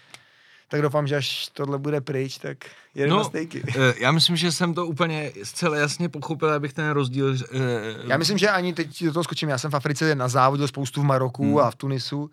Tak doufám, že až tohle bude pryč, tak jedeme No, na stejky. Eh, Já myslím, že jsem to úplně zcela jasně pochopil, abych ten rozdíl... eh, Já myslím, že ani teď do toho skočím. Já jsem v Africe nazávodil spoustu v Maroku hmm. a v Tunisu.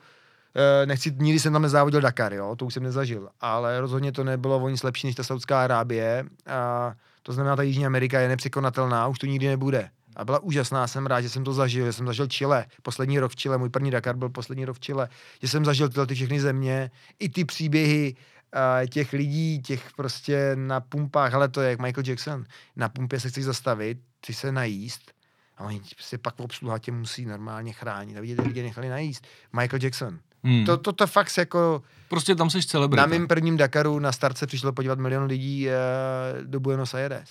Eh, Nechci, nikdy jsem tam nezávodil Dakar, jo, to už jsem nezažil. Ale rozhodně to nebylo o nic lepší než ta Saudská Arábie. A to znamená, ta Jižní Amerika je nepřekonatelná, už to nikdy nebude. A byla úžasná, jsem rád, že jsem to zažil, že jsem zažil Chile, poslední rok v Chile, můj první Dakar byl poslední rok v Chile, že jsem zažil tyhle ty všechny země, i ty příběhy a těch lidí, těch prostě na pumpách, ale to je jak Michael Jackson, na pumpě se chceš zastavit, ty se najíst, a oni si pak obsluha tě musí normálně chránit, aby tě lidi nechali najíst. Michael Jackson. hm. To, to, to fakt jako, Prostě tam seš celebrita. na mém prvním Dakaru na starce přišlo podívat milion lidí eh, do Buenos Aires.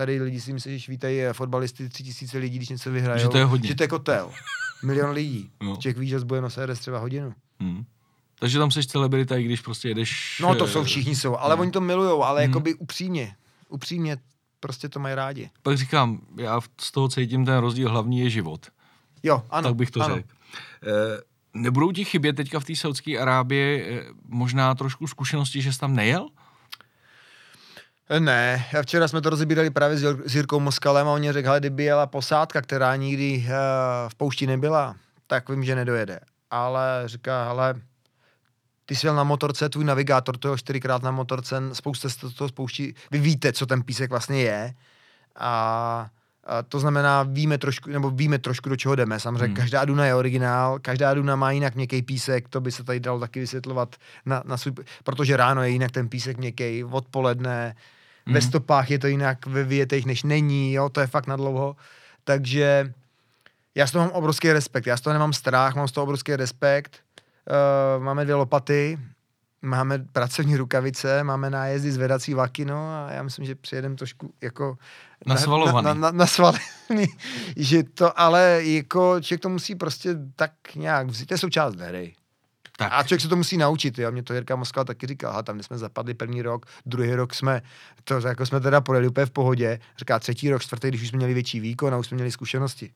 Tady lidi si myslí, že vítají eh, fotbalisty tři tisíce lidí, když něco vyhrajou. Že to je hodně. Že to je kotel. Milion lidí. No. Člověk ví, že z Buenos Aires třeba hodinu. Hmm. Takže tam jsi celebrita, i když prostě jedeš... No to eh, jsou všichni jsou, ale no. oni to milujou, ale Mhm. jakoby upřímně, upřímně prostě to mají rádi. Pak říkám, já z toho cítím ten rozdíl, hlavní je život. Jo, ano. tak bych to řekl. Eh, nebudou ti chybět teďka v té Saudské Arábii eh, možná trošku zkušenosti, že jsi tam nejel? Ne, a včera jsme to rozebírali právě s, Jir- s Jirkou Moskalem a on řekl, hele, kdyby jela posádka, která nikdy uh, v poušti nebyla, tak vím, že nedojede. Ale říká, hele, ty jsi jel na motorce, tvůj navigátor to jel čtyřikrát na motorce, spousta z toho spouští, vy víte, co ten písek vlastně je a, a to znamená, víme trošku, nebo víme trošku, do čeho jdeme. Samozřejmě hmm. každá duna je originál, každá duna má jinak měkký písek, to by se tady dalo taky vysvětlovat, na, na svůj, protože ráno je jinak ten písek měkký, odpoledne, Mhm. ve stopách je to jinak ve větech, než není, jo, to je fakt na dlouho. Takže já z toho mám obrovský respekt, já z toho nemám strach, mám z toho obrovský respekt. Uh, máme dvě lopaty, máme pracovní rukavice, máme nájezdy zvedací vlaky, no a já myslím, že přijedeme trošku jako... Nasvalovaný. Na, na, na, nasvalený, že to, ale jako člověk to musí prostě tak nějak vzít, to je součást hry. Tak. A člověk se to musí naučit, jo. Mě to Jirka Moskal taky říkal, tam jsme zapadli první rok, druhý rok jsme, to jako jsme teda projeli úplně v pohodě, říká třetí rok, čtvrtý, když už jsme měli větší výkon a už jsme měli zkušenosti.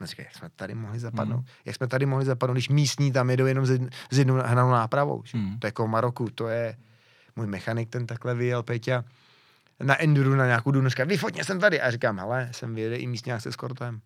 No říká, jak jsme tady mohli zapadnout? Mhm. Jak jsme tady mohli zapadnout, když místní tam jedou jenom s jedn- s jednou hranou nápravou? že? Mhm. To je jako v Maroku, to je můj mechanik, ten takhle vyjel, Peťa, na enduru na nějakou dunu, říká, vyfotně jsem tady. A říkám, hele, jsem vyjede i místňák se skortem.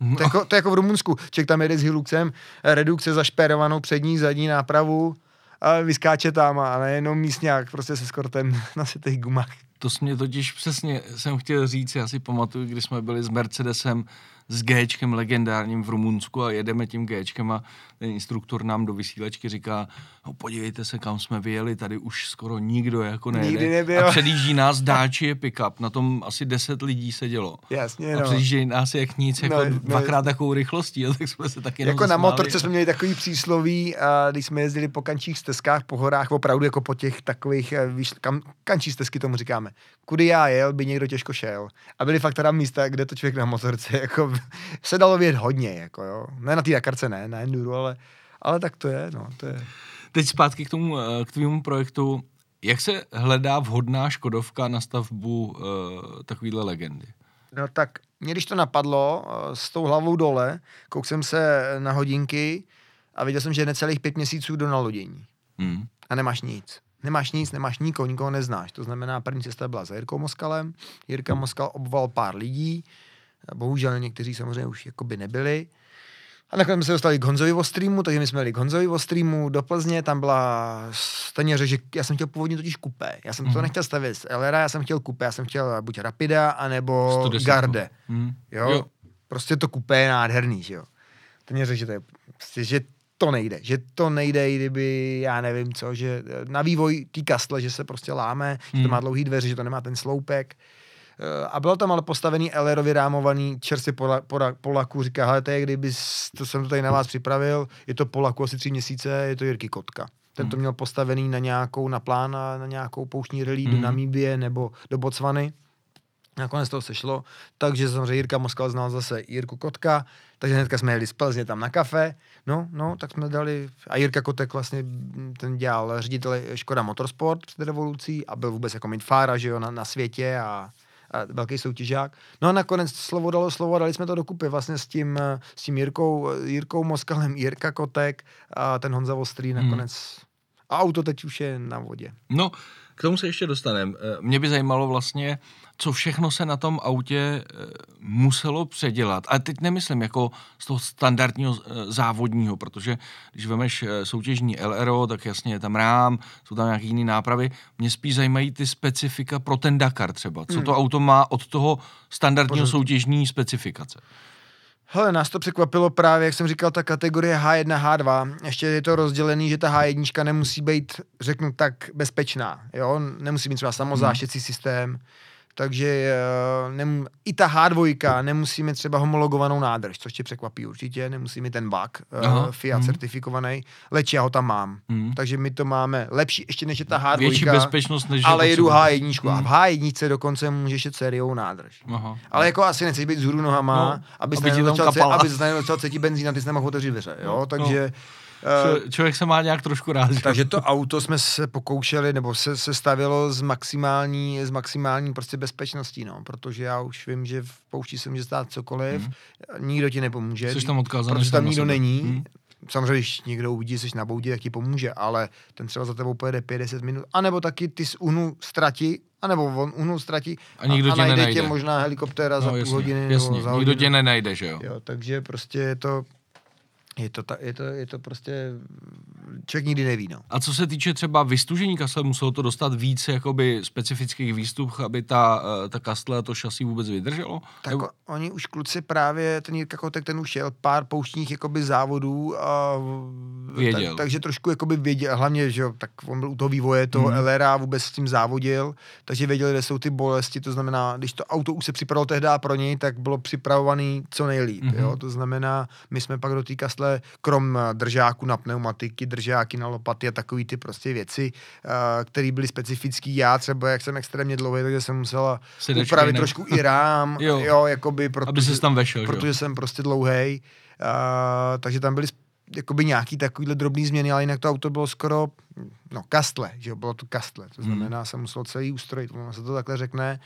No, To je, jako, to je jako v Rumunsku. Člověk tam jede s Hiluxem, redukce zašperovanou přední, zadní nápravu a vyskáče tam a nejenom místňák prostě se skortem na těch gumách. To jsi mě totiž přesně jsem chtěl říct, já si pamatuju, když jsme byli s Mercedesem, s Gčkem legendárním v Rumunsku a jedeme tím Gčkem a ten instruktor nám do vysílačky říká, no podívejte se, kam jsme vyjeli, tady už skoro nikdo jako nejede. Nikdy nebyl. A předjíždí nás dáči je pick-up, na tom asi 10 lidí sedělo. Jasně, A no. předjíždějí nás jak nic, jako No, no, no, dvakrát takovou rychlostí, a tak jsme se taky Jako na motorce jsme měli takový přísloví, a když jsme jezdili po kančích stezkách, po horách, opravdu jako po těch takových, eh, víš, kam, kančí stezky tomu říkáme. Kudy já jel, by někdo těžko šel. A byly fakt teda místa, kde to člověk na motorce jako se dalo vědět hodně, jako jo. Ne na té Dakarce, ne, na enduro, ale, ale tak to je, no, to je. Teď zpátky k tomu, eh, k tvému projektu. Jak se hledá vhodná Škodovka na stavbu uh, takovýhle legendy? No tak mě když to napadlo eh, s tou hlavou dole, kouk jsem se na hodinky a viděl jsem, že je necelých pět měsíců do nalodění. Hmm. a nemáš nic. Nemáš nic, nemáš nikoho, nikoho neznáš. To znamená, první cesta byla za Jirkou Moskalem. Jirka Moskal obval pár lidí, bohužel někteří samozřejmě už jakoby nebyli. A nakonec jsme se dostali k Honzovi Ostreamu, takže my jsme jeli k Honzovi Ostreamu do Plzně, tam byla stejně řeč, že já jsem chtěl původně totiž kupé. Já jsem to Mhm. nechtěl stavět z LR, já jsem chtěl kupé, já jsem chtěl buď Rapida, anebo 110. Garde. Hmm. Jo? jo. Prostě to kupé je nádherný, že jo. Řekl, že to je, prostě, že to nejde, že to nejde, i kdyby, já nevím co, že na vývoj té kastle, že se prostě láme, že Hmm. to má dlouhý dveře, že to nemá ten sloupek. Eh, A bylo tam ale postavený LR rámovaný čerstvě pola, pola, Polaku, říká, hele, to je, kdyby, to jsem to tady na vás připravil, je to Polaku asi tři měsíce, je to Jirky Kotka. Ten to Hmm. měl postavený na nějakou, na plán, na, nějakou pouštní rally do Hmm. Namíbie nebo do Botswany. Nakonec to sešlo, takže samozřejmě Jirka Moskal znal zase Jirku Kotka, takže hnedka jsme jeli z Plzně tam na kafe, no, no, tak jsme dali, a Jirka Kotek vlastně, mm, ten dělal ředitele Škoda Motorsport před revolucí a byl vůbec jako midfára, že jo, na, na světě a, a velký soutěžák. No a nakonec slovo dalo slovo, dali jsme to dokupy vlastně s tím, eh, s tím Jirkou, Jirkou Moskalem, Jirka Kotek a ten Honza Ostrý Hmm. nakonec. A auto teď už je na vodě. No, k tomu se ještě dostaneme. Mě by zajímalo vlastně, co všechno se na tom autě eh, muselo předělat. A teď nemyslím jako z toho standardního eh, závodního, protože když vemeš eh, soutěžní LRO, tak jasně je tam rám, jsou tam nějaké jiné nápravy. Mě spíš zajímají ty specifika pro ten Dakar třeba. Co Hmm. to auto má od toho standardního soutěžní specifikace. Hele, nás to překvapilo právě, jak jsem říkal, ta kategorie H1, H2. Ještě je to rozdělený, že ta H1 nemusí být, řeknu tak, bezpečná. Jo? Nemusí být třeba samozáštěcí systém. Takže eh, nem, i ta H2 nemusí mít třeba homologovanou nádrž, což tě překvapí určitě. Nemusí mít ten bug Aha, uh, Fiat mhm. certifikovaný, leč já ho tam mám. Hmm. Takže my to máme lepší, ještě než je ta H2. Větší bezpečnost, než ale jedu potřeba. H1 a Hmm. v H1 dokonce můžeš jet sériou nádrž. Aha. Ale jako asi nechceš být vzhůru nohama, No, no, abys aby aby abys začal cítit benzín a ty jsi nemohl otevřít dveře, jo? No, Takže Č- člověk se má nějak trošku rád. Že? Takže to auto jsme se pokoušeli, nebo se, se stavilo s maximální, s maximální prostě bezpečností, no, protože já už vím, že v poušti se může stát cokoliv, hmm. nikdo ti nepomůže. Jsi tam odkázaný protože tam nikdo sebe. není. Hmm. Samozřejmě, když někdo uvidí, že jsi na boudě, tak ti pomůže, ale ten třeba za tebou pojede 50 minut, anebo taky ty z UNU ztratí, anebo on UNU ztratí A nikdo tě najde nenajde. tě možná helikoptéra za No, půl jasně, hodiny jasně. nebo za Nikdo hodinu. tě nenajde, že jo? Jo, takže prostě je to, je to, ta, je to, je to prostě, člověk nikdy neví, no. A co se týče třeba vystužení kastle, muselo to dostat víc jakoby specifických výstup, aby ta, eh, ta kastle a to šasí vůbec vydrželo? Tak Nebo- oni už kluci právě, ten Jirka Kotek, ten už jel pár pouštních jakoby závodů a Věděl. Tak, takže trošku jakoby věděl, hlavně, že jo, tak on byl u toho vývoje toho Mhm. mm. LRA, vůbec s tím závodil, takže věděl, kde jsou ty bolesti, to znamená, když to auto už se připravilo tehdy pro něj, tak bylo připravovaný co nejlíp, Mhm. mm. jo, to znamená, my jsme pak do té kastle, krom eh, držáku na pneumatiky, držáky na lopaty a takový ty prostě věci, které byly specifické, já třeba, jak jsem extrémně dlouhý, takže jsem musela Sedačka upravit jinak. trošku i rám, Jo. jo. jakoby, protože, Aby ses tam vešel, že jo? protože jsem prostě dlouhej, uh, takže tam byly jakoby nějaký takovýhle drobný změny, ale jinak to auto bylo skoro, no kastle, že jo, bylo to kastle, to Hmm. znamená, jsem musel celý ustrojit, ono se to takhle řekne,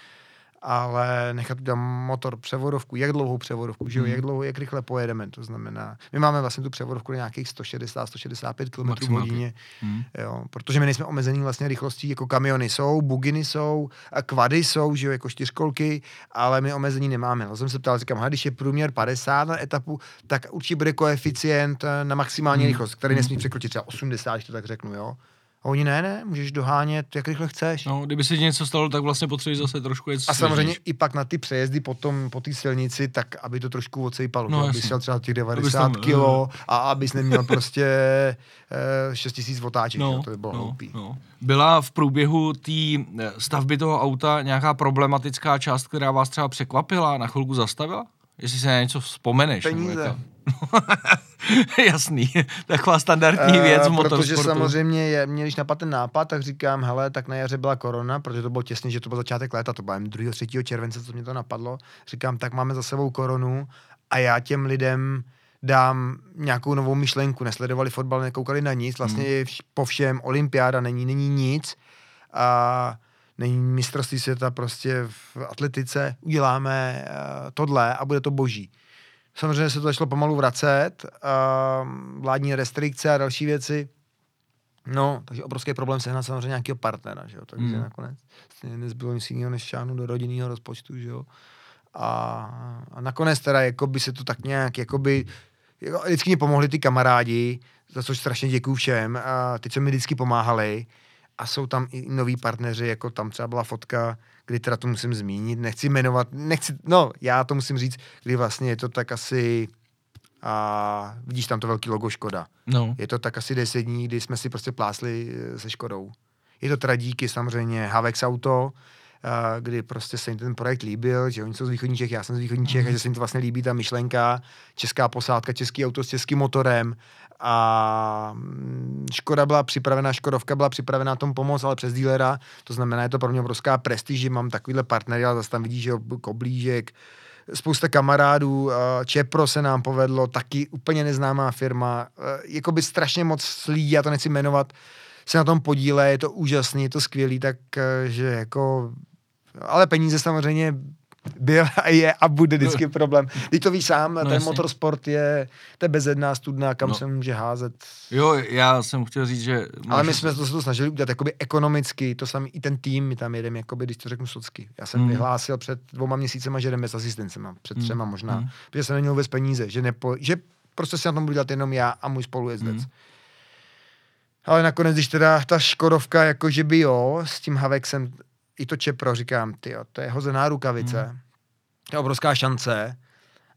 ale nechat udělat motor, převodovku, jak dlouhou převodovku, že jo, Hmm. jak dlouho, jak rychle pojedeme, to znamená, my máme vlastně tu převodovku na nějakých 160-165 km v Maximálky. hodině, Hmm. Jo, protože my nejsme omezení vlastně rychlostí, jako kamiony jsou, buginy jsou, a kvady jsou, že jo, jako čtyřkolky, ale my omezení nemáme. Já jsem se ptal, říkám, když je průměr 50 na etapu, tak určitě bude koeficient eh, na maximální Hmm. rychlost, který nesmí překročit třeba 80, když to tak řeknu, jo. A oni ne, ne, můžeš dohánět, jak rychle chceš. No, kdyby se ti něco stalo, tak vlastně potřebuješ zase trošku jet A samozřejmě i pak na ty přejezdy potom po té silnici, tak aby to trošku odsejpalo, No, no, aby šel třeba těch Abys 90 tam, tam, kilo a abys neměl prostě eh, 6 tisíc otáček, no, to by bylo no, hloupý. no. Byla v průběhu té eh, stavby toho auta nějaká problematická část, která vás třeba překvapila, na chvilku zastavila? Jestli se na něco vzpomeneš. Peníze. Jasný, taková standardní Eh, věc v Protože samozřejmě, je, mě, když napadl ten nápad, tak říkám, hele, tak na jaře byla korona, protože to bylo těsně, že to byl začátek léta, to bylo jen 2. 3. července, co mě to napadlo. Říkám, tak máme za sebou koronu a já těm lidem dám nějakou novou myšlenku. Nesledovali fotbal, nekoukali na nic, vlastně Hmm. po všem, olympiáda není, není nic a není mistrovství světa prostě v atletice, uděláme uh, tohle a bude to boží. Samozřejmě se to začalo pomalu vracet, uh, vládní restrikce a další věci. No, takže obrovský problém sehnat samozřejmě nějakého partnera, že jo, takže Hmm. mm. nakonec nezbylo nic jiného, než šáhnout do rodinného rozpočtu, že jo. A, a nakonec teda, jako by se to tak nějak, jakoby, jako, vždycky mi pomohli ty kamarádi, za což strašně děkuju všem, a ty, co mi vždycky pomáhali, a jsou tam i noví partneři, jako tam třeba byla fotka, kdy teda to musím zmínit, nechci jmenovat, nechci, no, já to musím říct, kdy vlastně je to tak asi, a vidíš tam to velký logo Škoda. No. Je to tak asi 10 dní, kdy jsme si prostě plásli eh, se Škodou. Je to teda díky samozřejmě Havex Auto, kdy prostě se jim ten projekt líbil, že oni jsou z východní Čech, já jsem z východní Čech, a že se jim to vlastně líbí ta myšlenka, česká posádka, český auto s českým motorem. A mm, Škoda byla připravená, Škodovka byla připravená tom pomoct, ale přes dílera, to znamená, je to pro mě obrovská prestiž, že mám takovýhle partnery, ale zase tam vidíš, že Koblížek, spousta kamarádů, Čepro se nám povedlo, taky úplně neznámá firma, eh, jakoby strašně moc lidí, já to nechci jmenovat, se na tom podíle, je to úžasný, je to skvělý, tak eh, jako, ale peníze samozřejmě byl a je a bude vždycky problém. Teď to víš sám, No no, ten jasně. motorsport je, to je bezedná studna, kam No. no. se může házet. Jo, já jsem chtěl říct, že... Ale my můžu- jsme to, se to snažili udělat jakoby ekonomicky, to samý, i ten tým, my tam jedeme, jakoby, když to řeknu socky. Já jsem Mm. vyhlásil před dvouma měsícema, že jdeme s asistencema, před Mm. třema možná, Mm. protože jsem neměl vůbec peníze, že, nepo, že prostě si na tom budu dělat jenom já a můj spolujezdec. Mm. Ale nakonec, když teda ta Škodovka, jakože by jo, s tím Havexem, i to Čepro, říkám, ty to je hozená rukavice, Mm. mm. to je obrovská šance,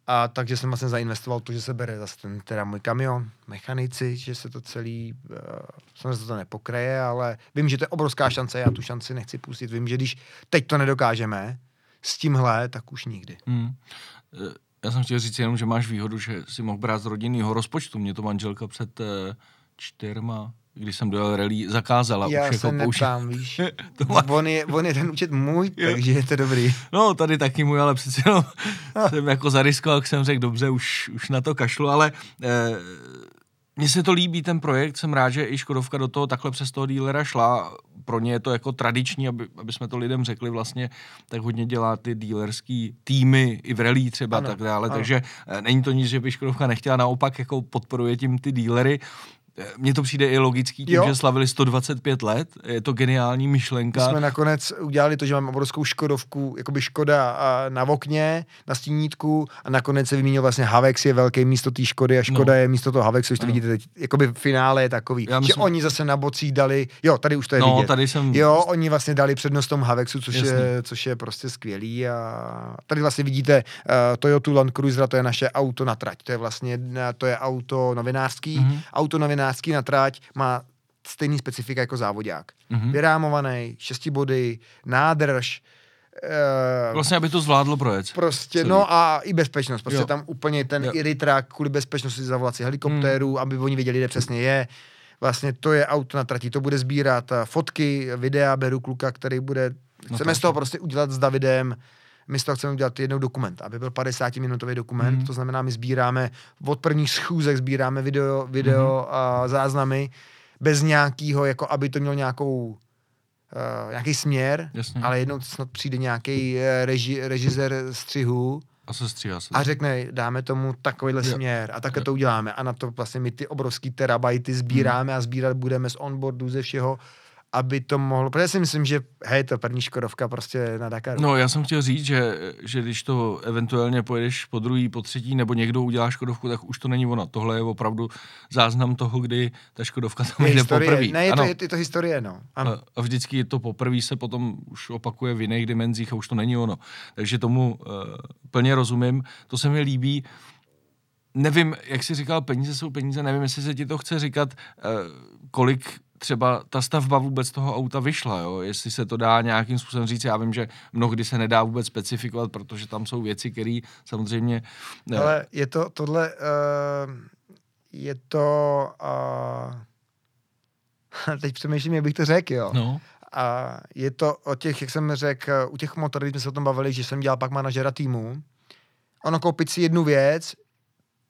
a takže jsem vlastně zainvestoval to, že se bere zase ten teda můj kamion, mechanici, že se to celý, uh, samozřejmě se to nepokreje, ale vím, že to je obrovská šance, já tu šanci nechci pustit. Vím, že když teď to nedokážeme s tímhle, tak už nikdy. Hmm. Eh, Já jsem chtěl říct jenom, že máš výhodu, že si mohl brát z rodinného rozpočtu. Mě to manželka před eh, čtyřma, když jsem dojel rally, zakázala. já už se jako neptám, víš. To má- on, je, on je ten účet můj, takže je to dobrý. No, tady taky můj, ale přece jenom jsem jako zariskoval, jak jsem řekl, dobře, už, už na to kašlu, ale eh, mně se to líbí, ten projekt, jsem rád, že i Škodovka do toho takhle přes toho dílera šla. Pro ně je to jako tradiční, aby, aby jsme to lidem řekli vlastně, tak hodně dělá ty dílerský týmy i v rally třeba ano, tak dále, ano. takže eh, není to nic, že by Škodovka nechtěla, naopak jako podporuje tím ty dílery. Mně to přijde i logický, tím, jo. že slavili 125 let, je to geniální myšlenka. My jsme nakonec udělali to, že máme obrovskou Škodovku, jakoby Škoda na okně, na stínítku a nakonec se vyměnil vlastně Havex je velký místo té Škody a Škoda no. je místo toho Havexu, už to no. vidíte teď, jakoby v finále je takový, Já myslím... že oni zase na bocích dali, jo, tady už to je no, vidět. tady jsem... Jo, oni vlastně dali přednost tomu Havexu, což je, což je prostě skvělý a tady vlastně vidíte uh, Toyota Land Cruiser, to je naše auto na trať, to je vlastně, to je auto novinářský, mm-hmm. auto novinářský novinářský na trať má stejný specifika jako závodák. Mm-hmm. Vyrámovaný, šesti body, nádrž, Uh, vlastně, aby to zvládlo projet. Prostě, celý. no a i bezpečnost. Prostě jo. tam úplně ten iritrák kvůli bezpečnosti zavolací helikoptéru, mm. aby oni věděli, kde přesně je. Vlastně to je auto na trati, to bude sbírat fotky, videa, beru kluka, který bude, no chceme z toho prostě udělat s Davidem my z toho chceme udělat jednou dokument, aby byl 50-minutový dokument, mm. to znamená, my sbíráme od prvních schůzek, sbíráme video, video mm. a záznamy, bez nějakého, jako aby to mělo nějakou uh, nějaký směr, Jasně. ale jednou snad přijde nějaký eh, reži, režisér střihu a se stříhá se. A řekne, dáme tomu takovýhle jo. směr a takhle jo. to uděláme. A na to vlastně my ty obrovský terabajty sbíráme hmm. a sbírat budeme z onboardu, ze všeho aby to mohlo, protože si myslím, že hej, to první Škodovka prostě na Dakaru. No, já jsem chtěl říct, že, že když to eventuálně pojedeš po druhý, po třetí, nebo někdo udělá Škodovku, tak už to není ono. Tohle je opravdu záznam toho, kdy ta Škodovka tam jde poprvé. Ne, je to, je, je to historie, no. Ano. A, a vždycky je to poprvé se potom už opakuje v jiných dimenzích a už to není ono. Takže tomu uh, plně rozumím, to se mi líbí nevím, jak jsi říkal, peníze jsou peníze, nevím, jestli se ti to chce říkat, uh, kolik třeba ta stavba vůbec toho auta vyšla, jo? jestli se to dá nějakým způsobem říct, já vím, že mnohdy se nedá vůbec specifikovat, protože tam jsou věci, které samozřejmě... Ne. Ale je to tohle, uh, je to, uh, teď přemýšlím, jak bych to řekl, jo. No. A je to o těch, jak jsem řekl, u těch motorů, jsme se o tom bavili, že jsem dělal pak manažera týmu. Ono koupit si jednu věc,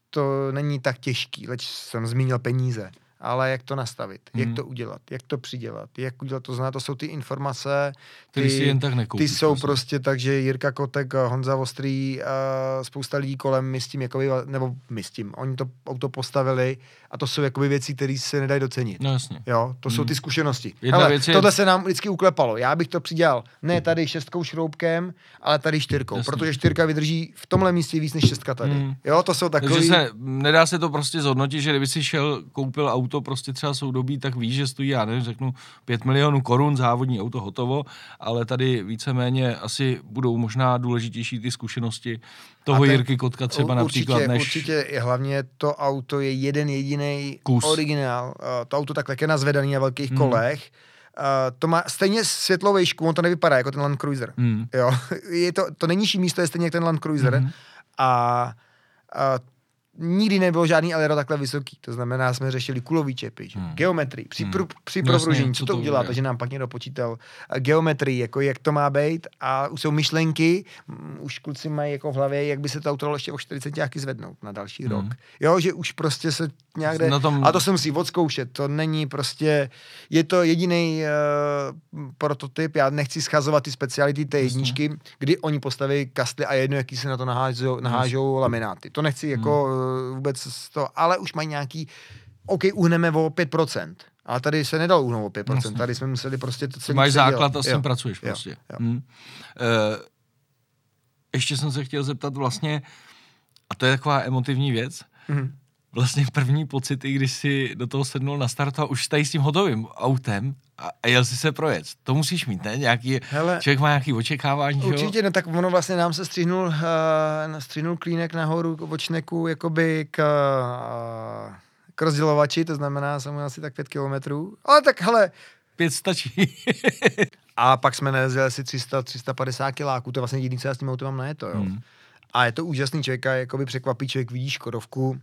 to není tak těžký, leč jsem zmínil peníze ale jak to nastavit, hmm. jak to udělat, jak to přidělat, jak udělat, to znamená, to jsou ty informace, ty, si jen tak nekoupíš, ty jsou prostě. prostě tak, že Jirka Kotek, Honza Ostrý a spousta lidí kolem my s tím, jakoby, nebo my s tím, oni to auto postavili a to jsou jakoby věci, které se nedají docenit. No jasně. Jo, to hmm. jsou ty zkušenosti. Jedna Hele, věc je... tohle se nám vždycky uklepalo, já bych to přidělal ne tady šestkou šroubkem, ale tady čtyřkou, jasně. protože čtyřka vydrží v tomhle místě víc než šestka tady. Hmm. Jo, to jsou takové. Takže se, nedá se to prostě zhodnotit, že kdyby si šel, koupil auto prostě třeba soudobí, tak víš, že stojí, já nevím, řeknu 5 milionů korun, závodní auto hotovo, ale tady víceméně asi budou možná důležitější ty zkušenosti toho ten, Jirky Kotka třeba určitě, například, než... Určitě, hlavně to auto je jeden jediný originál. To auto takhle je nazvedaný na velkých hmm. kolech, Uh, to má stejně světlou výšku, on to nevypadá jako ten Land Cruiser. Hmm. Jo? Je to, to nejnižší místo je stejně jak ten Land Cruiser. Hmm. A, a nikdy nebylo žádný aero takhle vysoký. To znamená, jsme řešili kulový čepy, hmm. geometrii, při, hmm. při no provružení, co to udělá, takže nám pak někdo počítal geometrii, jako jak to má být a už jsou myšlenky, um, už kluci mají jako v hlavě, jak by se to auto ještě o 40 nějaký zvednout na další hmm. rok. Jo, že už prostě se nějak jde, tom... a to se musí odzkoušet, to není prostě, je to jediný uh, prototyp, já nechci schazovat ty speciality té jedničky, kdy oni postaví kastly a jedno, jaký se na to nahážou, nahážou lamináty. To nechci jako hmm vůbec z toho, ale už mají nějaký, OK, uhneme o 5%. Ale tady se nedalo uhnout o 5%, Jasně. tady jsme museli prostě to celý Máš základ a s tím pracuješ jo, prostě. Jo. Hmm. Uh, ještě jsem se chtěl zeptat vlastně, a to je taková emotivní věc, hmm vlastně první pocity, když jsi do toho sednul na start a už tady s tím hotovým autem a, jel si se projet. To musíš mít, ne? Nějaký, Hele, člověk má nějaký očekávání, Určitě, jo? no tak ono vlastně nám se stříhnul, uh, stříhnul klínek nahoru k očneku, jakoby k, uh, k rozdělovači, to znamená jsem asi tak pět kilometrů. Ale tak hele, Pět stačí. a pak jsme nejezdili asi 300, 350 kiláků, to je vlastně jediný, co já s tím autem mám na to, jo. Hmm. A je to úžasný člověk, jakoby překvapí člověk, vidí Škodovku,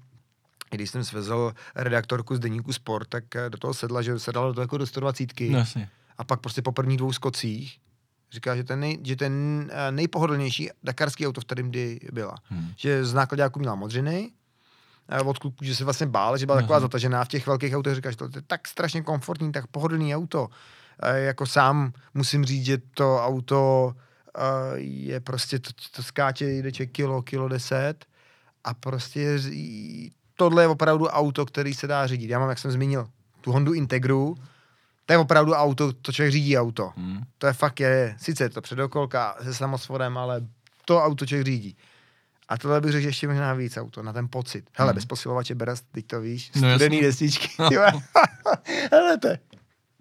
když jsem svezl redaktorku z deníku Sport, tak eh, do toho sedla, že se dala do toho jako do 120. No, a pak prostě po prvních dvou skocích říká, že ten, nej, že ten eh, nejpohodlnější dakarský auto v kterém kdy byla. Hmm. Že z nákladňáku měla modřiny, eh, od kluků, že se vlastně bál, že byla taková Aha. zatažená v těch velkých autech, říkáš, to je tak strašně komfortní, tak pohodlný auto. E, jako sám musím říct, že to auto e, je prostě, to, to skáče, jde kilo, kilo deset a prostě tohle je opravdu auto, který se dá řídit. Já mám, jak jsem zmínil, tu Hondu Integru, to je opravdu auto, to člověk řídí auto. Hmm. To je fakt je, sice je to předokolka se samosvodem, ale to auto člověk řídí. A tohle bych řekl, že ještě možná víc auto, na ten pocit. Hele, Hmm. bez posilovače berast, teď to víš, No studený jasně. destičky. ty vole. Hele, to je,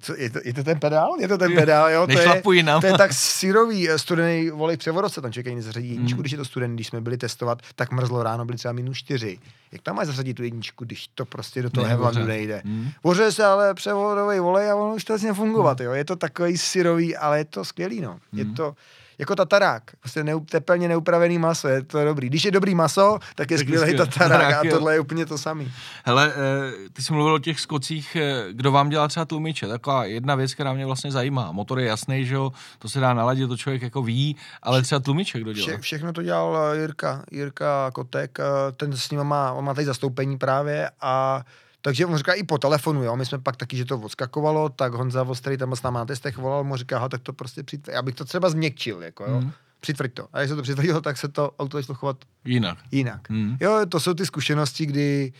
co, je, to, je to ten pedál? Je to ten pedál, jo? To je, jinam. to je tak syrový eh, studený volej převodovce, tam člověk ani nezařadí jedničku, Hmm. když je to studený, když jsme byli testovat, tak mrzlo ráno, byly třeba minus čtyři. Jak tam máš zařadit tu jedničku, když to prostě do toho hevlandu nejde? Hmm. Boře se ale převodový volej a ono už to začne fungovat, jo. Je to takový syrový, ale je to skvělý, no. Je Hmm. to jako tatarák. Prostě neu, tepelně neupravený maso, je to dobrý. Když je dobrý maso, tak je Tak skvělý tatarák Tak a jo. tohle je úplně to samý. Hele, eh, ty jsi mluvil o těch skocích, eh, kdo vám dělá třeba tlumiče, taková jedna věc, která mě vlastně zajímá. Motor je jasný, že jo, to se dá naladit, to člověk jako ví, ale třeba tlumiče kdo dělá? Vše, všechno to dělal eh, Jirka, Jirka Kotek, ten s ním má, on má tady zastoupení právě a takže on říká i po telefonu, jo, my jsme pak taky, že to odskakovalo, tak Honza Vostrý tam s náma na testech volal, mu říká, "Aha, tak to prostě přitvrď, já bych to třeba změkčil, jako jo, Hmm. přitvrď to. A když se to přitvrdilo, tak se to auto začalo chovat Jinak. jinak. Hmm. Jo, to jsou ty zkušenosti, kdy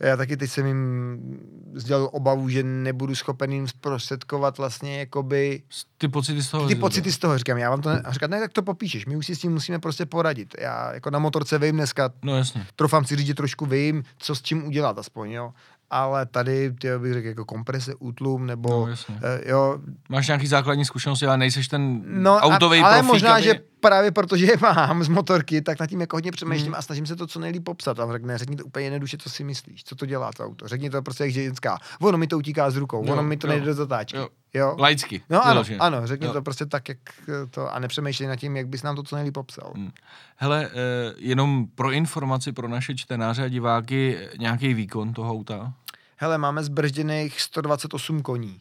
já taky teď jsem jim sdělal obavu, že nebudu schopen jim zprostředkovat vlastně jakoby Ty pocity z toho. ty pocity z toho, říkám, já vám to ne, a říkat, ne, tak to popíšeš, my už si s tím musíme prostě poradit. Já jako na motorce vím dneska, No jasně. trofám si říct, že trošku vím, co s čím udělat aspoň, jo. Ale tady, ty bych řekl, jako komprese, útlum, nebo, No, jasně. eh, jo, Máš nějaký základní zkušenosti, ale nejseš ten no, autový a, ale profík, možná, aby... že právě protože je mám z motorky, tak nad tím jako hodně přemýšlím Hmm. a snažím se to co nejlíp popsat. A řekne, řekni to úplně jednoduše, co si myslíš, co to dělá to auto. Řekni to prostě jak ženská. Ono mi to utíká z rukou, Jo, ono mi to jo, nejde do zatáčky. jo. Jo. Laicky. No ano, vyloženě. ano, řekni Jo. to prostě tak, jak to, a nepřemýšlej nad tím, jak bys nám to co nejlíp popsal. Hmm. Hele, eh, jenom pro informaci pro naše čtenáře a diváky, eh, nějaký výkon toho auta? Hele, máme zbržděných 128 koní.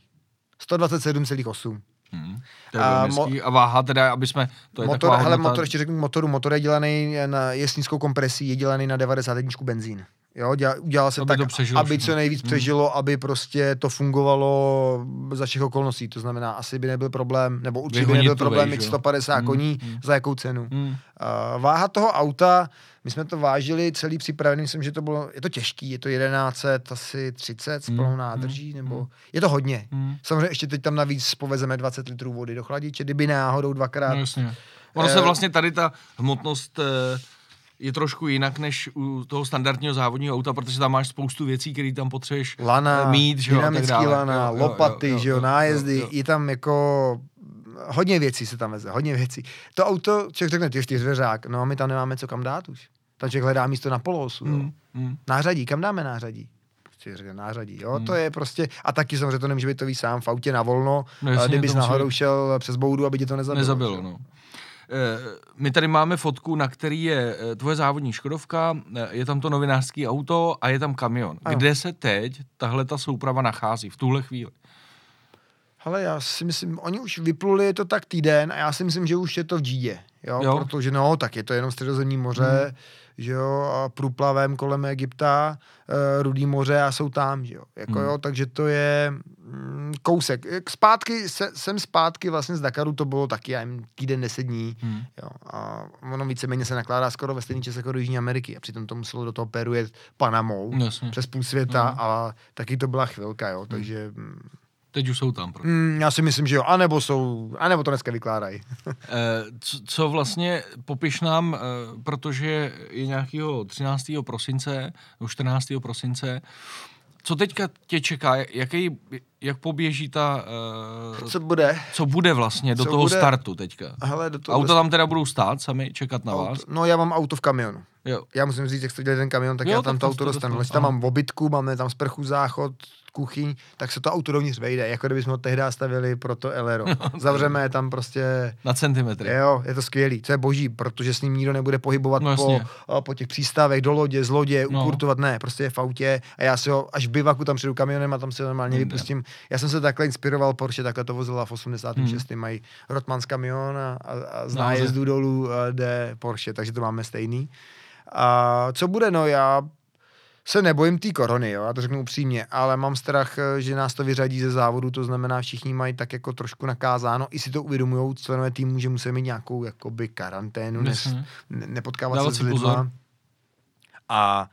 127,8. Hmm. To je A mo-. A váha teda, aby jsme... To je Motor, hele, hodnota- motor, ještě řeknu motoru, motor je dělaný na, je s nízkou kompresí, je dělaný na 91 benzín. Jo, dělal, udělal se Aby tak, přežilo aby všechno. co nejvíc Hmm. přežilo, aby prostě to fungovalo za všech okolností. To znamená, asi by nebyl problém, nebo určitě by nebyl problém mít jo. 150 Hmm, koní, hmm. za jakou cenu. Hmm. Uh, váha toho auta, my jsme to vážili celý připravený, myslím, že to bylo, je to těžký, je to 1100, asi 30 s Hmm, plnou hmm, nádrží, nebo hmm. je to hodně. Hmm. Samozřejmě ještě teď tam navíc povezeme 20 litrů vody do chladiče, kdyby náhodou dvakrát No jasně. Ono Eh, se vlastně tady ta hmotnost eh, je trošku jinak než u toho standardního závodního auta, protože tam máš spoustu věcí, které tam potřebuješ lana, eh, mít, že jo, dynamický lana, Jo, jo, lopaty, jo, že jo, jo, nájezdy, jo, jo. je tam jako hodně věcí se tam veze, hodně věcí. To auto, člověk řekne, ty čtyřveřák, no a my tam nemáme co kam dát už. Tam člověk hledá místo na polosu, jo. Hmm. Hmm. Nářadí, kam dáme nářadí? Prostě řekne nářadí, jo, Hmm. to je prostě, a taky samozřejmě to nemůže být to víc sám v autě na volno, No kdybys být- šel přes boudu, aby tě to nezabilo. Nezabilo, jo. no. Eh, My tady máme fotku, na který je eh, tvoje závodní Škodovka, eh, je tam to novinářský auto a je tam kamion. Ano. Kde se teď tahle ta souprava nachází v tuhle chvíli? Hele, já si myslím, oni už vypluli, je to tak týden a já si myslím, že už je to v Džídě, jo, Jo. jo. protože no, tak je to jenom středozemní moře, Hmm. Hmm. že jo, a průplavem kolem Egypta, e, Rudý moře a jsou tam, že jo, jako Hmm. hmm. jo, takže to je mm, kousek. Jak Zpátky, se, jsem zpátky vlastně z Dakaru, to bylo taky, já nevím, týden, deset dní, Hmm. jo, a ono víceméně se nakládá skoro ve stejný čas jako do Jižní Ameriky a přitom to muselo do toho Peru jet Panamou, Jasně. přes půl světa Hmm. a taky to byla chvilka, jo, takže... Mm, Teď už jsou tam. Pro. Mm, já si myslím, že jo. A nebo jsou, a nebo to dneska vykládají. Eh, co, co vlastně, popiš nám, eh, protože je nějakého 13. prosince, nebo 14. prosince, co teďka tě čeká, jaký, jak poběží ta, eh, Co bude? co bude vlastně do Co toho bude? startu teďka? Hele, do toho Auta tam teda budou stát sami, čekat na vás? auto, No já mám auto v kamionu. Jo. Já musím říct, jak se dělá ten kamion, tak Jo, já tam to to auto to dostanu. Když tam mám obytku, máme tam sprchu, záchod, kuchyň, tak se to auto dovnitř vejde, jako kdybychom ho tehdy stavili pro to Elero. Zavřeme je tam prostě Na centimetry. Jo, je to skvělý, to je boží, protože s ním nikdo nebude pohybovat No po, a, po těch přístavech, do lodě, z lodě, No. ukurtovat, ne, prostě je v autě a já si ho až v bivaku tam přijedu kamionem a tam si ho normálně Jde. vypustím. Já jsem se takhle inspiroval, Porsche takhle to vozila v 86. Hmm. mají Rotmans kamion a, a, a z nájezdu dolů a, jde Porsche, takže to máme stejný. A co bude, no já se nebojím té korony, jo, já to řeknu upřímně, ale mám strach, eh, že nás to vyřadí ze závodu, to znamená, všichni mají tak jako trošku nakázáno, i si to uvědomují členové týmu, že musí mít nějakou jakoby karanténu, ne, nepotkávat Dávat se s pozor. A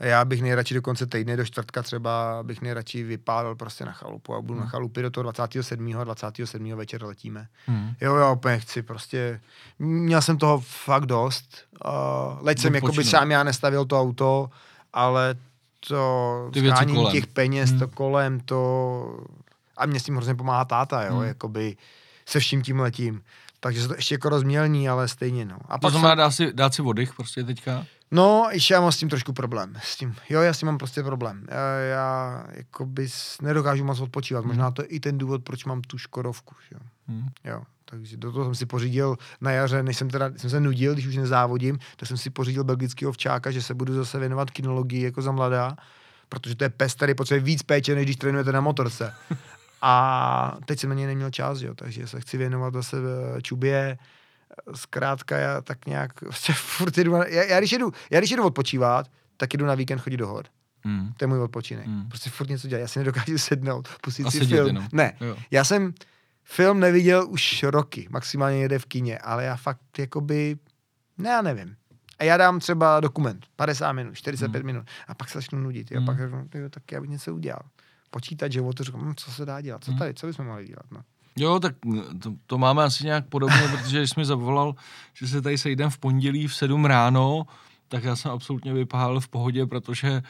já bych nejradši do konce týdne, do čtvrtka třeba, bych nejradši vypálil prostě na chalupu a budu Hmm. na chalupě do toho 27. a 27. večer letíme. Hmm. Jo, já úplně chci prostě, měl jsem toho fakt dost. Uh, leď jsem jako by sám já nestavil to auto, ale to Ty kolem. těch peněz, Hmm. to kolem, to... A mě s tím hrozně pomáhá táta, jo, Hmm. jakoby se vším tím letím. Takže se to ještě jako rozmělní, ale stejně, no. A To pak znamená jsem, dát si, dát si oddych prostě teďka? No, ještě já mám s tím trošku problém. S tím, jo, já s tím mám prostě problém. Já, já jakoby s- nedokážu moc odpočívat. Hmm. Možná to je i ten důvod, proč mám tu Škodovku, jo. Hmm. Jo, takže do toho jsem si pořídil na jaře, než jsem teda, jsem se nudil, když už nezávodím, tak jsem si pořídil belgického včáka, že se budu zase věnovat kinologii jako za mladá, protože to je pes, který potřebuje víc péče, než když trénujete na motorce. A teď jsem na něj neměl čas, jo, takže se chci věnovat zase eh, čubě. Zkrátka já tak nějak, prostě furt jedu, já, já, když jedu, já když jedu odpočívat, tak jedu na víkend chodit do hor. Hmm. To je můj odpočinek. Hmm. Prostě furt něco dělat. Já si nedokážu sednout, pustit A si film. jenom. Ne, Jo. já jsem film neviděl už roky, maximálně jede v kině, ale já fakt jakoby, ne, já nevím. A já dám třeba dokument, 50 minut, 45 Hmm. minut, a pak se začnu nudit. A Hmm. pak řeknu, tak já bych něco udělal. Počítat, že to říkám, hm, co se dá dělat, co Hmm. tady, co bychom mohli dělat. No. Jo, tak to, to máme asi nějak podobně, protože když jsi mi zavolal, že se tady sejdem v pondělí v 7 ráno, tak já jsem absolutně vypálil v pohodě, protože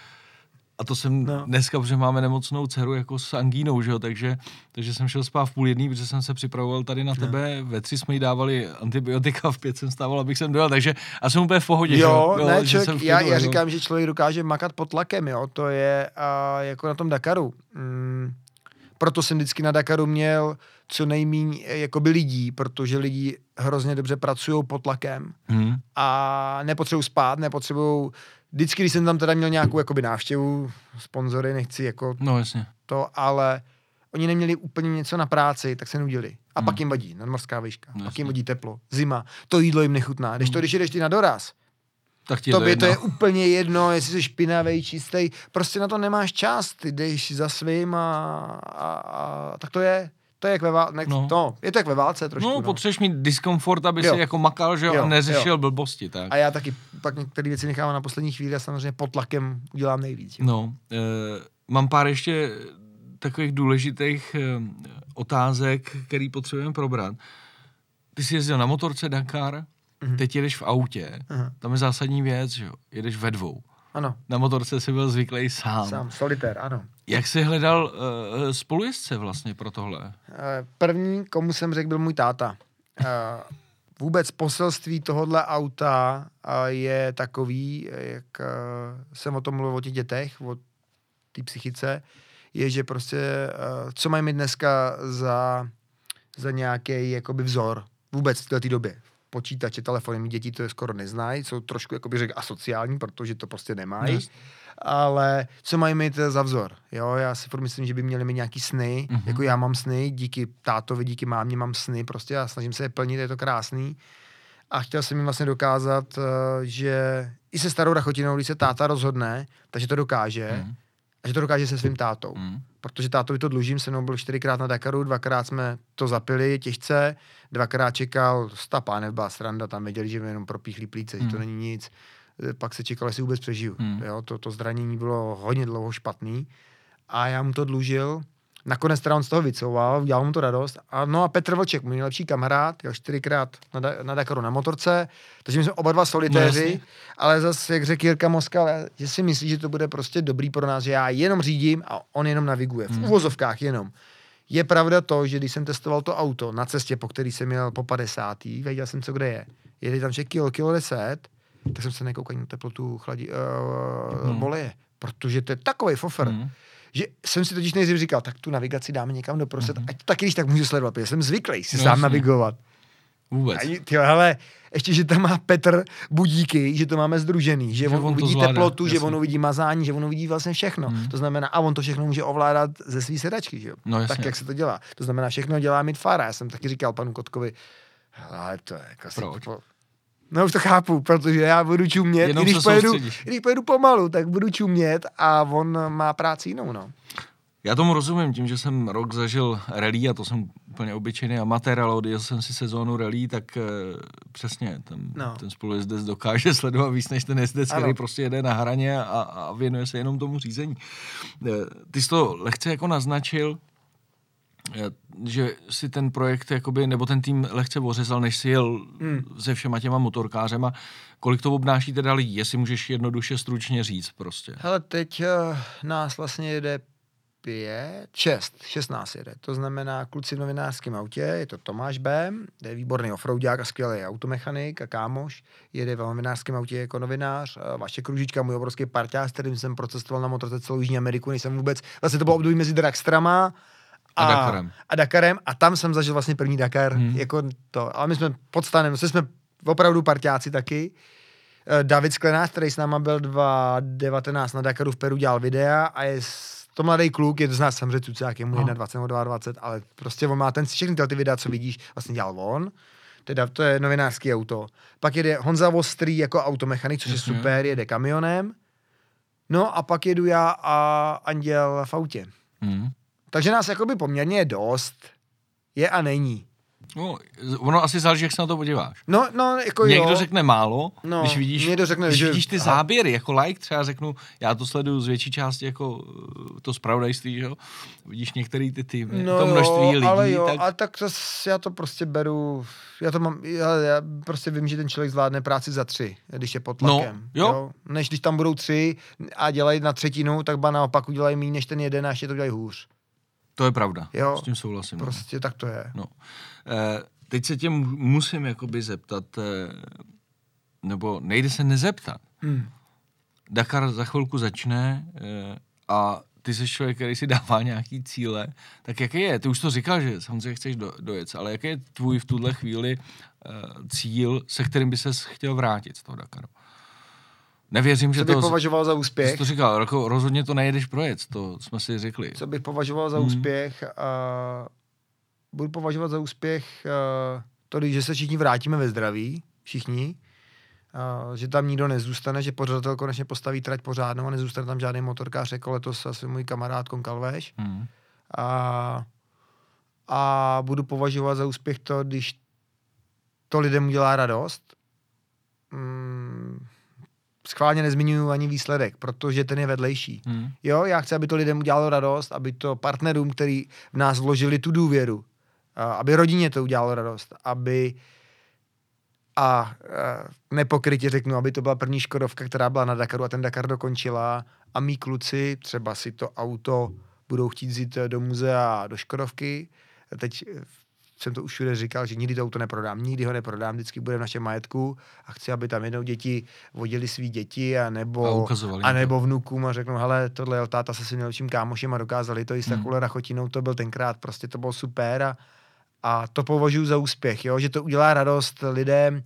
a to jsem No. no. dneska, protože máme nemocnou dceru jako s angínou, že jo, takže, takže jsem šel spát v půl jedný, protože jsem se připravoval tady na tebe, ve tři jsme jí dávali antibiotika, v pět jsem stával, abych sem dojel, takže a jsem úplně v pohodě, Jo, že jo, ne, že člověk, jsem já, já jo. říkám, že člověk dokáže makat pod tlakem, jo, to je a, jako na tom Dakaru. Mm, proto jsem vždycky na Dakaru měl co nejméně jakoby lidí, protože lidi hrozně dobře pracují pod tlakem Hmm. a nepotřebují spát, nepotřebují Vždycky, když jsem tam teda měl nějakou jakoby návštěvu, sponzory, nechci jako No jasně. to, ale oni neměli úplně něco na práci, tak se nudili. A Hmm. pak jim vadí nadmorská výška, No pak jasně. jim vadí teplo, zima, to jídlo jim nechutná. Když to, Hmm. když jedeš ty na doraz, Tak ti Tobě to je úplně jedno, jestli jsi špinavý, čistý, prostě na to nemáš čas, ty jdeš za svým a, a, a tak to je. To je jak ve válce, No. no. to, je to jak ve válce trošku. No, No, potřebuješ mít diskomfort, aby Jo. si jako makal, že jo, a neřešil jo. blbosti, tak. A já taky pak některé věci nechávám na poslední chvíli a samozřejmě pod tlakem udělám nejvíc. jo. No, e, mám pár ještě takových důležitých e, otázek, který potřebujeme probrat. Ty jsi jezdil na motorce Dakar, Mhm. teď jedeš v autě, Aha. tam je zásadní věc, že jo, jedeš ve dvou. Ano, Na motorce jsi byl zvyklý sám. sám, solitér, ano. Jak jsi hledal uh, spolujezdce vlastně pro tohle? Eh, První, komu jsem řekl, byl můj táta. Eh, Vůbec poselství tohohle auta eh, je takový, jak eh, jsem o tom mluvil o těch dětech, o té psychice, je, že prostě, eh, co mají mít dneska za, za nějaký jakoby vzor vůbec v této době. Počítače, telefony, děti to je skoro neznají, jsou trošku, jakoby řekl, asociální, protože to prostě nemají Jasně. Ale co mají mít eh, za vzor? Jo, já si furt myslím, že by měli mít nějaký sny, Mhm. mm-hmm. jako já mám sny, díky tátovi, díky mámě mám sny, prostě a snažím se je plnit, je to krásný. A chtěl jsem jim vlastně dokázat, eh, že i se starou rachotinou, když se táta rozhodne, takže to dokáže Mm. a že to dokáže se svým tátou. Mm. Protože tátovi to dlužím, se mnou byl čtyřikrát na Dakaru, dvakrát jsme to zapili těžce, dvakrát čekal, stapá nebyla sranda, tam věděli, že mi jenom propíchlí plíce, že to Hmm. není nic. Pak se čekalo, jestli vůbec přežiju. Hmm. Jo, to, to zranění bylo hodně dlouho špatný a já mu to dlužil. Nakonec teda on z toho vycouval, udělal mu to radost. A no a Petr Vlček, můj nejlepší kamarád, jel čtyřikrát na, Da- na Dakaru na motorce, takže my jsme oba dva No solitéři, jasně. ale zase, jak řekl Jirka Moskal, že si myslí, že to bude prostě dobrý pro nás, že já jenom řídím a on jenom naviguje. V Hmm. uvozovkách jenom. Je pravda to, že když jsem testoval to auto na cestě, po který jsem měl po 50. věděl jsem, co kde je. Jeli tam však kilo, kilo 10, tak jsem se nekoukal na teplotu chladí, uh, Hmm. hmm. boleje. Protože to je takový fofer, hmm. Mm. že jsem si totiž nejdřív říkal, tak tu navigaci dáme někam doprostřed, Mhm. ať to taky když tak můžu sledovat, protože jsem zvyklý si No sám jasně. navigovat. Vůbec. A ty, hele, ještě, že tam má Petr budíky, že to máme združený, že, Že on, on uvidí zvládá, teplotu, že jasně. on uvidí mazání, že on uvidí vlastně všechno. Hmm. To znamená, a on to všechno může ovládat ze své sedačky, že jo? No jasně. tak, jak se to dělá. To znamená, všechno dělá mít fara. Já jsem taky říkal panu Kotkovi, ale to je jako si Proč? po- No už to chápu, protože já budu čumět, Jenom i když pojedu, soustředíš. i když pojedu pomalu, tak budu čumět a on má práci jinou, no. Já tomu rozumím, tím, že jsem rok zažil rally a to jsem úplně obyčejný amatér, ale odjel jsem si sezónu rally, tak e, přesně ten, no. Ten spolujezdec dokáže sledovat víc než ten jezdec, Ano. který prostě jede na hraně a, a věnuje se jenom tomu řízení. E, ty jsi to lehce jako naznačil, že si ten projekt, jakoby, nebo ten tým lehce ořezal, než si jel hmm. se všema těma motorkářema. Kolik to obnáší teda lidí, jestli můžeš jednoduše stručně říct prostě. Hele, teď uh, nás vlastně jede pět, šest, šest nás jede. To znamená kluci v novinářském autě, je to Tomáš B, je výborný offroadák a skvělý automechanik a kámoš, jede v novinářském autě jako novinář. A Vašek Kružička, můj obrovský parťák, s kterým jsem procestoval na motorce celou Jižní Ameriku, než jsem vůbec, vlastně to bylo období mezi Dragstrama A Dakarem. a Dakarem a tam jsem zažil vlastně první Dakar, Hmm. jako to, ale my jsme pod stanem, jsme opravdu parťáci taky. Eh, David Sklenář, který s náma byl 2019 na Dakaru v Peru, dělal videa a je to mladý kluk, je to z nás samozřejmě cucák, je mu Aha. 21 nebo 22, ale prostě on má ten, všechny ty videa, co vidíš, vlastně dělal on. Teda to je novinářský auto. Pak jede Honza Vostrý jako automechanik, což Jasně. je super, jede kamionem. No a pak jedu já a Anděl v autě. Hmm. Takže nás jakoby poměrně je dost. Je a není. No, ono asi záleží, jak se na to podíváš. No, no, jako Někdo jo. řekne málo, No, když vidíš, někdo řekne, když že- vidíš ty aha. záběry, jako like třeba řeknu, já to sleduju z větší části jako eh, to zpravodajství, že jo? Vidíš některý ty týmy, No to množství jo, lidí, ale jo, tak ale tak to, já to prostě beru, já to mám, já, já prostě vím, že ten člověk zvládne práci za tři, když je pod No, tlakem. jo. Než když tam budou tři a dělají na třetinu, tak ba naopak udělají méně než ten jeden a ještě to dělají hůř. To je pravda, Jo. s tím souhlasím. no. Prostě tak to je. No. Eh, teď se tě mu- musím jakoby zeptat, eh, nebo nejde se nezeptat. Hmm. Dakar za chvilku začne eh, a ty jsi člověk, který si dává nějaký cíle, tak jaký je? Ty už to říkal, že samozřejmě chceš do, dojet, ale jaký je tvůj v tuhle chvíli eh, cíl, se kterým by ses chtěl vrátit z toho Dakaru? Nevěřím, že Co bych to... považoval za Ty jsi úspěch? to říkal, jako rozhodně to nejedeš projet, to jsme si řekli. Co bych považoval za Hmm. úspěch? A budu považovat za úspěch a, to, že se všichni vrátíme ve zdraví, všichni, a, že tam nikdo nezůstane, že pořadatel konečně postaví trať pořádnou a nezůstane tam žádný motorkář, jako letos asi můj kamarád Konkalvéš. Hmm. A, a budu považovat za úspěch to, když to lidem udělá radost. Mm, schválně nezmiňuji ani výsledek, protože ten je vedlejší. Hmm. Jo, já chci, aby to lidem udělalo radost, aby to partnerům, který v nás vložili tu důvěru, a aby rodině to udělalo radost, aby a, nepokrytě řeknu, aby to byla první Škodovka, která byla na Dakaru a ten Dakar dokončila a mý kluci třeba si to auto budou chtít vzít do muzea do Škodovky. Teď jsem to už všude říkal, že nikdy to auto neprodám, nikdy ho neprodám, vždycky bude v našem majetku a chci, aby tam jednou děti vodili svý děti a nebo A a nebo vnukům a řeknou, hele, tohle jel táta se svým nejlepším kámošem a dokázali to i s Hmm. takovou rachotinou, to byl tenkrát, prostě to bylo super a, a to považuji za úspěch, jo? že to udělá radost lidem,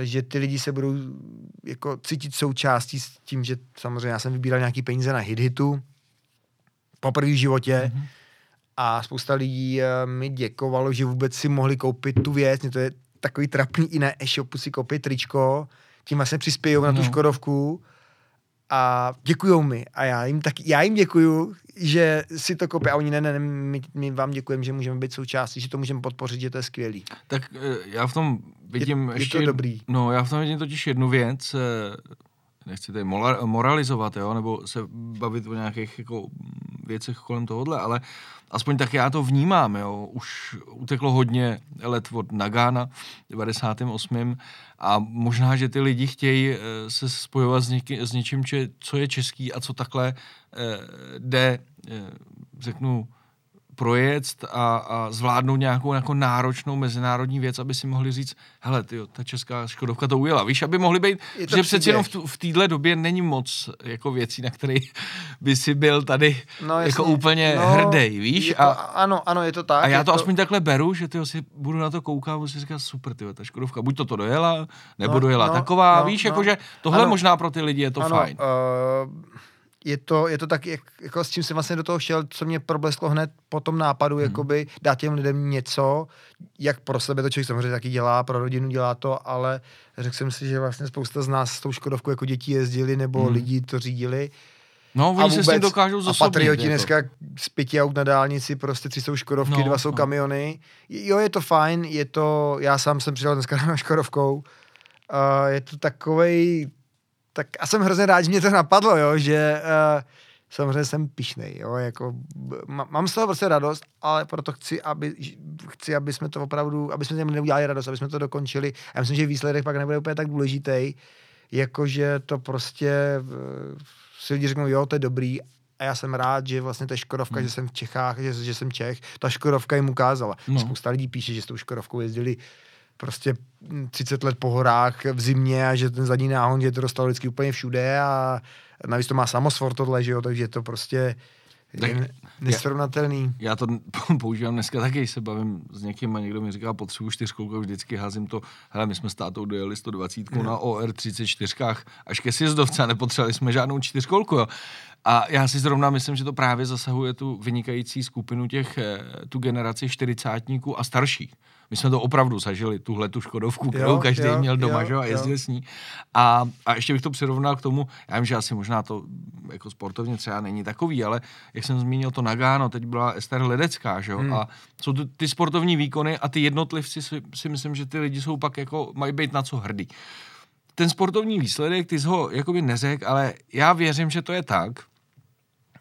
eh, že ty lidi se budou jako cítit součástí s tím, že samozřejmě já jsem vybíral nějaký peníze na hit hitu poprvé v životě Mhm. A spousta lidí eh, mi děkovalo, že vůbec si mohli koupit tu věc, Mně to je takový trapný i na e-shopu si koupit tričko, tím vlastně přispějou na tu No. Škodovku a děkujou mi a já jim tak, já jim děkuju, že si to koupí a oni ne, ne, ne my, my vám děkujeme, že můžeme být součástí, že to můžeme podpořit, že to je skvělý. Tak eh, já v tom vidím je ještě... to dobrý. No, já v tom vidím totiž jednu věc, eh, nechci tady moralizovat, jo, nebo se bavit o nějakých jako věcech kolem tohohle, ale aspoň tak já to vnímám, jo. Už uteklo hodně let od Nagana v 98. a možná, že ty lidi chtějí eh, se spojovat s, něky, s něčím, če, co je český a co takhle eh, jde, eh, řeknu, projet a, a zvládnout nějakou jako náročnou mezinárodní věc, aby si mohli říct, hele, tyjo, ta česká Škodovka to ujela. Víš, aby mohli být, Je to že přeci jenom v, tu- v téhle době není moc jako věcí, na které by si byl tady No, jako jasně. úplně no, hrdej, víš? To, A, ano, ano, je to tak. a já je to aspoň takhle beru, že tyjo, si budu na to koukat a budu si říkat, super, tyjo, ta Škodovka, buď to to dojela, nebo No, dojela no, taková, no, víš, no. jakože tohle Ano. možná pro ty lidi je to ano, fajn. Uh, je to, je to tak, jak, jako s čím jsem vlastně do toho šel, co mě problesklo hned po tom nápadu, hmm. jakoby dát těm lidem něco, jak pro sebe to člověk samozřejmě taky dělá, pro rodinu dělá to, ale řekl jsem si, že vlastně spousta z nás s tou Škodovkou jako děti jezdili, nebo hmm. lidi to řídili. No, oni a vůbec, se s tím dokážou zosobnit. A patrioti jako. dneska z pěti aut na dálnici, prostě tři jsou Škodovky, no, dva jsou no. kamiony. Jo, je to fajn, je to, já sám jsem přijel dneska na Škodovkou, uh, je to takovej tak a jsem hrozně rád, že mě to napadlo, jo, že uh, samozřejmě jsem pišnej, jo, jako mám z toho prostě radost, ale proto chci, aby, chci, aby jsme to opravdu, aby jsme těm neudělali radost, aby jsme to dokončili. Já myslím, že výsledek pak nebude úplně tak důležitý, jakože to prostě uh, si lidi řeknou, jo, to je dobrý, a já jsem rád, že vlastně ta Škodovka, hmm. že jsem v Čechách, že, že jsem Čech, ta Škodovka jim ukázala. No. Spousta lidí píše, že s tou Škodovkou jezdili prostě 30 let po horách v zimě a že ten zadní náhon, že to dostalo vždycky úplně všude a navíc to má samosvor tohle, že jo, takže to prostě tak je nesrovnatelný. Já, já to používám dneska taky, se bavím s někým a někdo mi říká, potřebuji čtyřkolku, vždycky házím to, hele, my jsme s tátou dojeli 120 no. na OR 34 až ke sjezdovce a nepotřebovali jsme žádnou čtyřkolku, jo. A já si zrovna myslím, že to právě zasahuje tu vynikající skupinu těch, eh, tu generaci čtyřicátníků a starších. My jsme to opravdu zažili, tuhle tu Škodovku, kterou jo, každý jo, měl doma, jo, že? a jezdil jo. s ní. A, a ještě bych to přirovnal k tomu, já vím, že asi možná to jako sportovně třeba není takový, ale jak jsem zmínil to Nagano, teď byla Ester Ledecká, že jo? Hmm. A jsou to ty sportovní výkony a ty jednotlivci si, si myslím, že ty lidi jsou pak jako, mají být na co hrdí. Ten sportovní výsledek, ty jsi ho jakoby neřek, ale já věřím, že to je tak,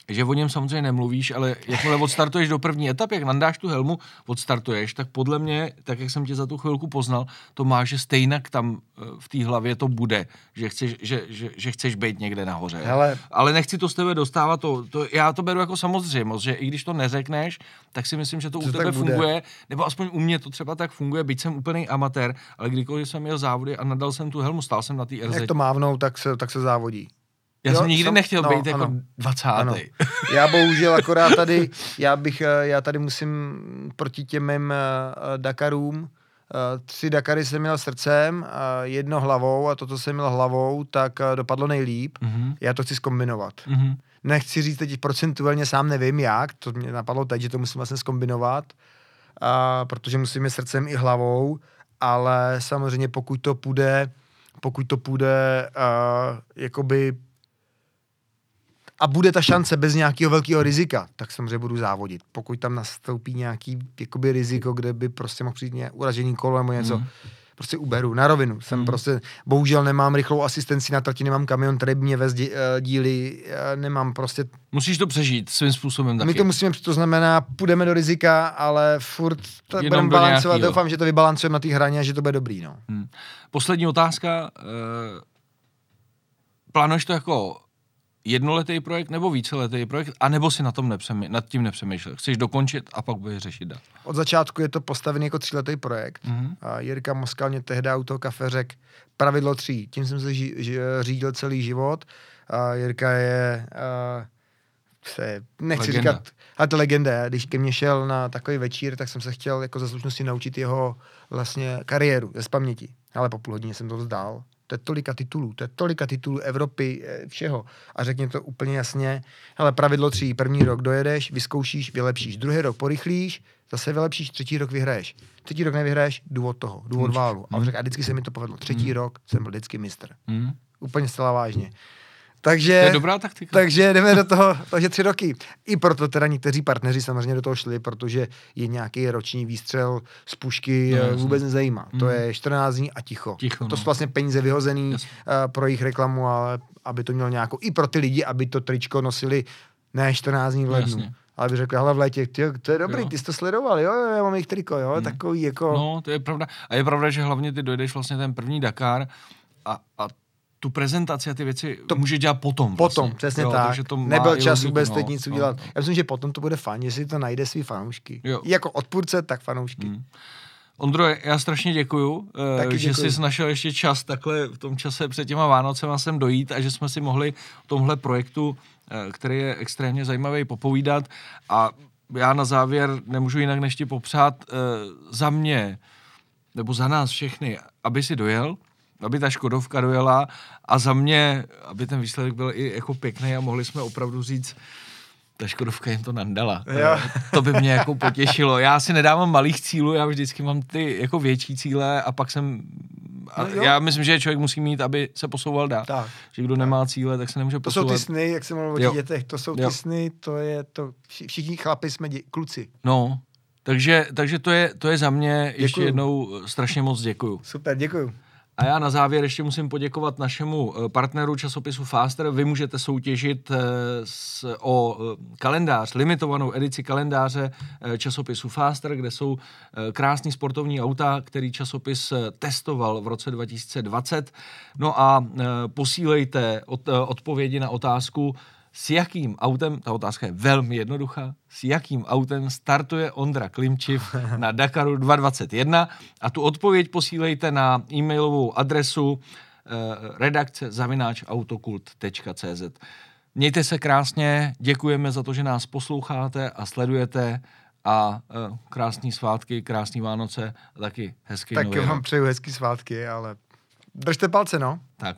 že o něm samozřejmě nemluvíš, ale jakmile odstartuješ do první etapy, jak nandáš tu helmu, odstartuješ, tak podle mě, tak jak jsem tě za tu chvilku poznal, to má, že stejně tam eh, v té hlavě to bude, že chceš, že, že, že chceš být někde nahoře. Hele. Ale nechci to z tebe dostávat, to, to, já to beru jako samozřejmost, že i když to neřekneš, tak si myslím, že to, to u tebe funguje, nebo aspoň u mě to třeba tak funguje, byť jsem úplný amatér, ale kdykoliv jsem měl závody a nadal jsem tu helmu, stál jsem na té RZ. Jak to mávnou, tak se, tak se závodí. Já jo, jsem nikdy jsem, nechtěl no, být jako ano, 20. Ano. Já bohužel akorát tady, já bych, eh, já tady musím proti těm mým uh, Dakarům, uh, tři Dakary jsem měl srdcem, uh, jedno hlavou a to, co jsem měl hlavou, tak uh, dopadlo nejlíp. Mm-hmm. Já to chci zkombinovat. Mm-hmm. Nechci říct teď procentuálně, sám nevím jak, to mě napadlo teď, že to musím vlastně zkombinovat, uh, protože musím mít srdcem i hlavou, ale samozřejmě pokud to půjde, pokud to půjde uh, jakoby a bude ta šance bez nějakého velkého rizika, tak samozřejmě budu závodit. Pokud tam nastoupí nějaký jakoby riziko, kde by prostě mohl přijít uražení kolo nebo něco, mm. prostě uberu na rovinu. Jsem mm. prostě, bohužel nemám rychlou asistenci na trati, nemám kamion, který mě vez uh, díly, uh, nemám prostě... Musíš to přežít svým způsobem taky. My to musíme, to znamená, půjdeme do rizika, ale furt to budeme balancovat, doufám, že to vybalancujeme na té hraně a že to bude dobrý. No. Hmm. Poslední otázka. Uh, plánuješ to jako jednoletý projekt nebo víceletý projekt, anebo si na tom nepřemý, nad tím nepřemýšlel. Chceš dokončit a pak budeš řešit dál. Od začátku je to postavený jako tříletý projekt. Mm-hmm. A Jirka Moskal mě tehdy u toho kafe řekl pravidlo tří. Tím jsem se ži, ži, řídil celý život. A Jirka je... A, se, nechci legenda. říkat, ale to legenda. Když ke mně šel na takový večír, tak jsem se chtěl jako za slušnosti naučit jeho vlastně kariéru ze paměti. Ale po půl hodině jsem to vzdál to je tolika titulů, to je tolika titulů Evropy, eh, všeho. A řekně to úplně jasně, ale pravidlo tří, první rok dojedeš, vyzkoušíš, vylepšíš, druhý rok porychlíš, zase vylepšíš, třetí rok vyhraješ. Třetí rok nevyhraješ, důvod toho, důvod hmm. válu. A, řek, a vždycky se mi to povedlo. Třetí hmm. rok jsem byl vždycky mistr. Hmm. Úplně zcela vážně. Takže, to je dobrá taktika. Takže jdeme do toho, takže tři roky. I proto teda někteří partneři samozřejmě do toho šli, protože je nějaký roční výstřel z pušky no, jasný. vůbec nezajímá. Mm. To je 14 dní a ticho. ticho to no. jsou vlastně peníze vyhozený uh, pro jejich reklamu, ale aby to mělo nějakou, i pro ty lidi, aby to tričko nosili ne 14 dní v lednu. Jasně. Ale by řekl, hele v létě, ty, to je dobrý, jo. ty jsi to sledoval, jo, jo, já mám jich triko, jo, hmm. takový jako... No, to je pravda. A je pravda, že hlavně ty dojdeš vlastně ten první Dakar a, a tu prezentaci a ty věci to může dělat potom. Potom, vlastně. přesně jo, tak. To Nebyl čas vůbec teď nic no, udělat. No. Já myslím, že potom to bude fajn, jestli to najde svý fanoušky. Jo. I jako odpůrce, tak fanoušky. Hmm. Ondro, já strašně děkuju, eh, Taky že děkuju. jsi našel ještě čas takhle v tom čase před těma Vánocema sem dojít a že jsme si mohli o tomhle projektu, eh, který je extrémně zajímavý, popovídat. A já na závěr nemůžu jinak než ti popřát uh, za mě, nebo za nás všechny, aby si dojel, aby ta Škodovka dojela a za mě, aby ten výsledek byl i jako pěkný a mohli jsme opravdu říct, ta Škodovka jim to nandala. Jo. To by mě jako potěšilo. Já si nedávám malých cílů, já vždycky mám ty jako větší cíle a pak jsem a No jo. já myslím, že člověk musí mít, aby se posouval dál. Tak. Že kdo nemá cíle, tak se nemůže To jsou posouvat. ty sny, jak jsem mluvil o dětech, to jsou Jo. ty sny, to je to, vši- všichni chlapi jsme dě, kluci. No, takže, takže to, je, to je za mě ještě Děkuju. jednou eh, strašně moc děkuju. Super, děkuju. A já na závěr ještě musím poděkovat našemu eh, partneru časopisu Faster. Vy můžete soutěžit eh, s, o eh, kalendář, limitovanou edici kalendáře časopisu Faster, kde jsou krásný sportovní auta, který časopis testoval v roce 2020. No a posílejte od, odpovědi na otázku, s jakým autem, ta otázka je velmi jednoduchá, s jakým autem startuje Ondra Klimčiv na Dakaru 221 a tu odpověď posílejte na e-mailovou adresu eh, redakce zavináč autokult.cz. Mějte se krásně, děkujeme za to, že nás posloucháte a sledujete a eh, krásný svátky, krásný Vánoce a taky hezký Tak nový vám přeju hezký svátky, ale držte palce, no. Tak.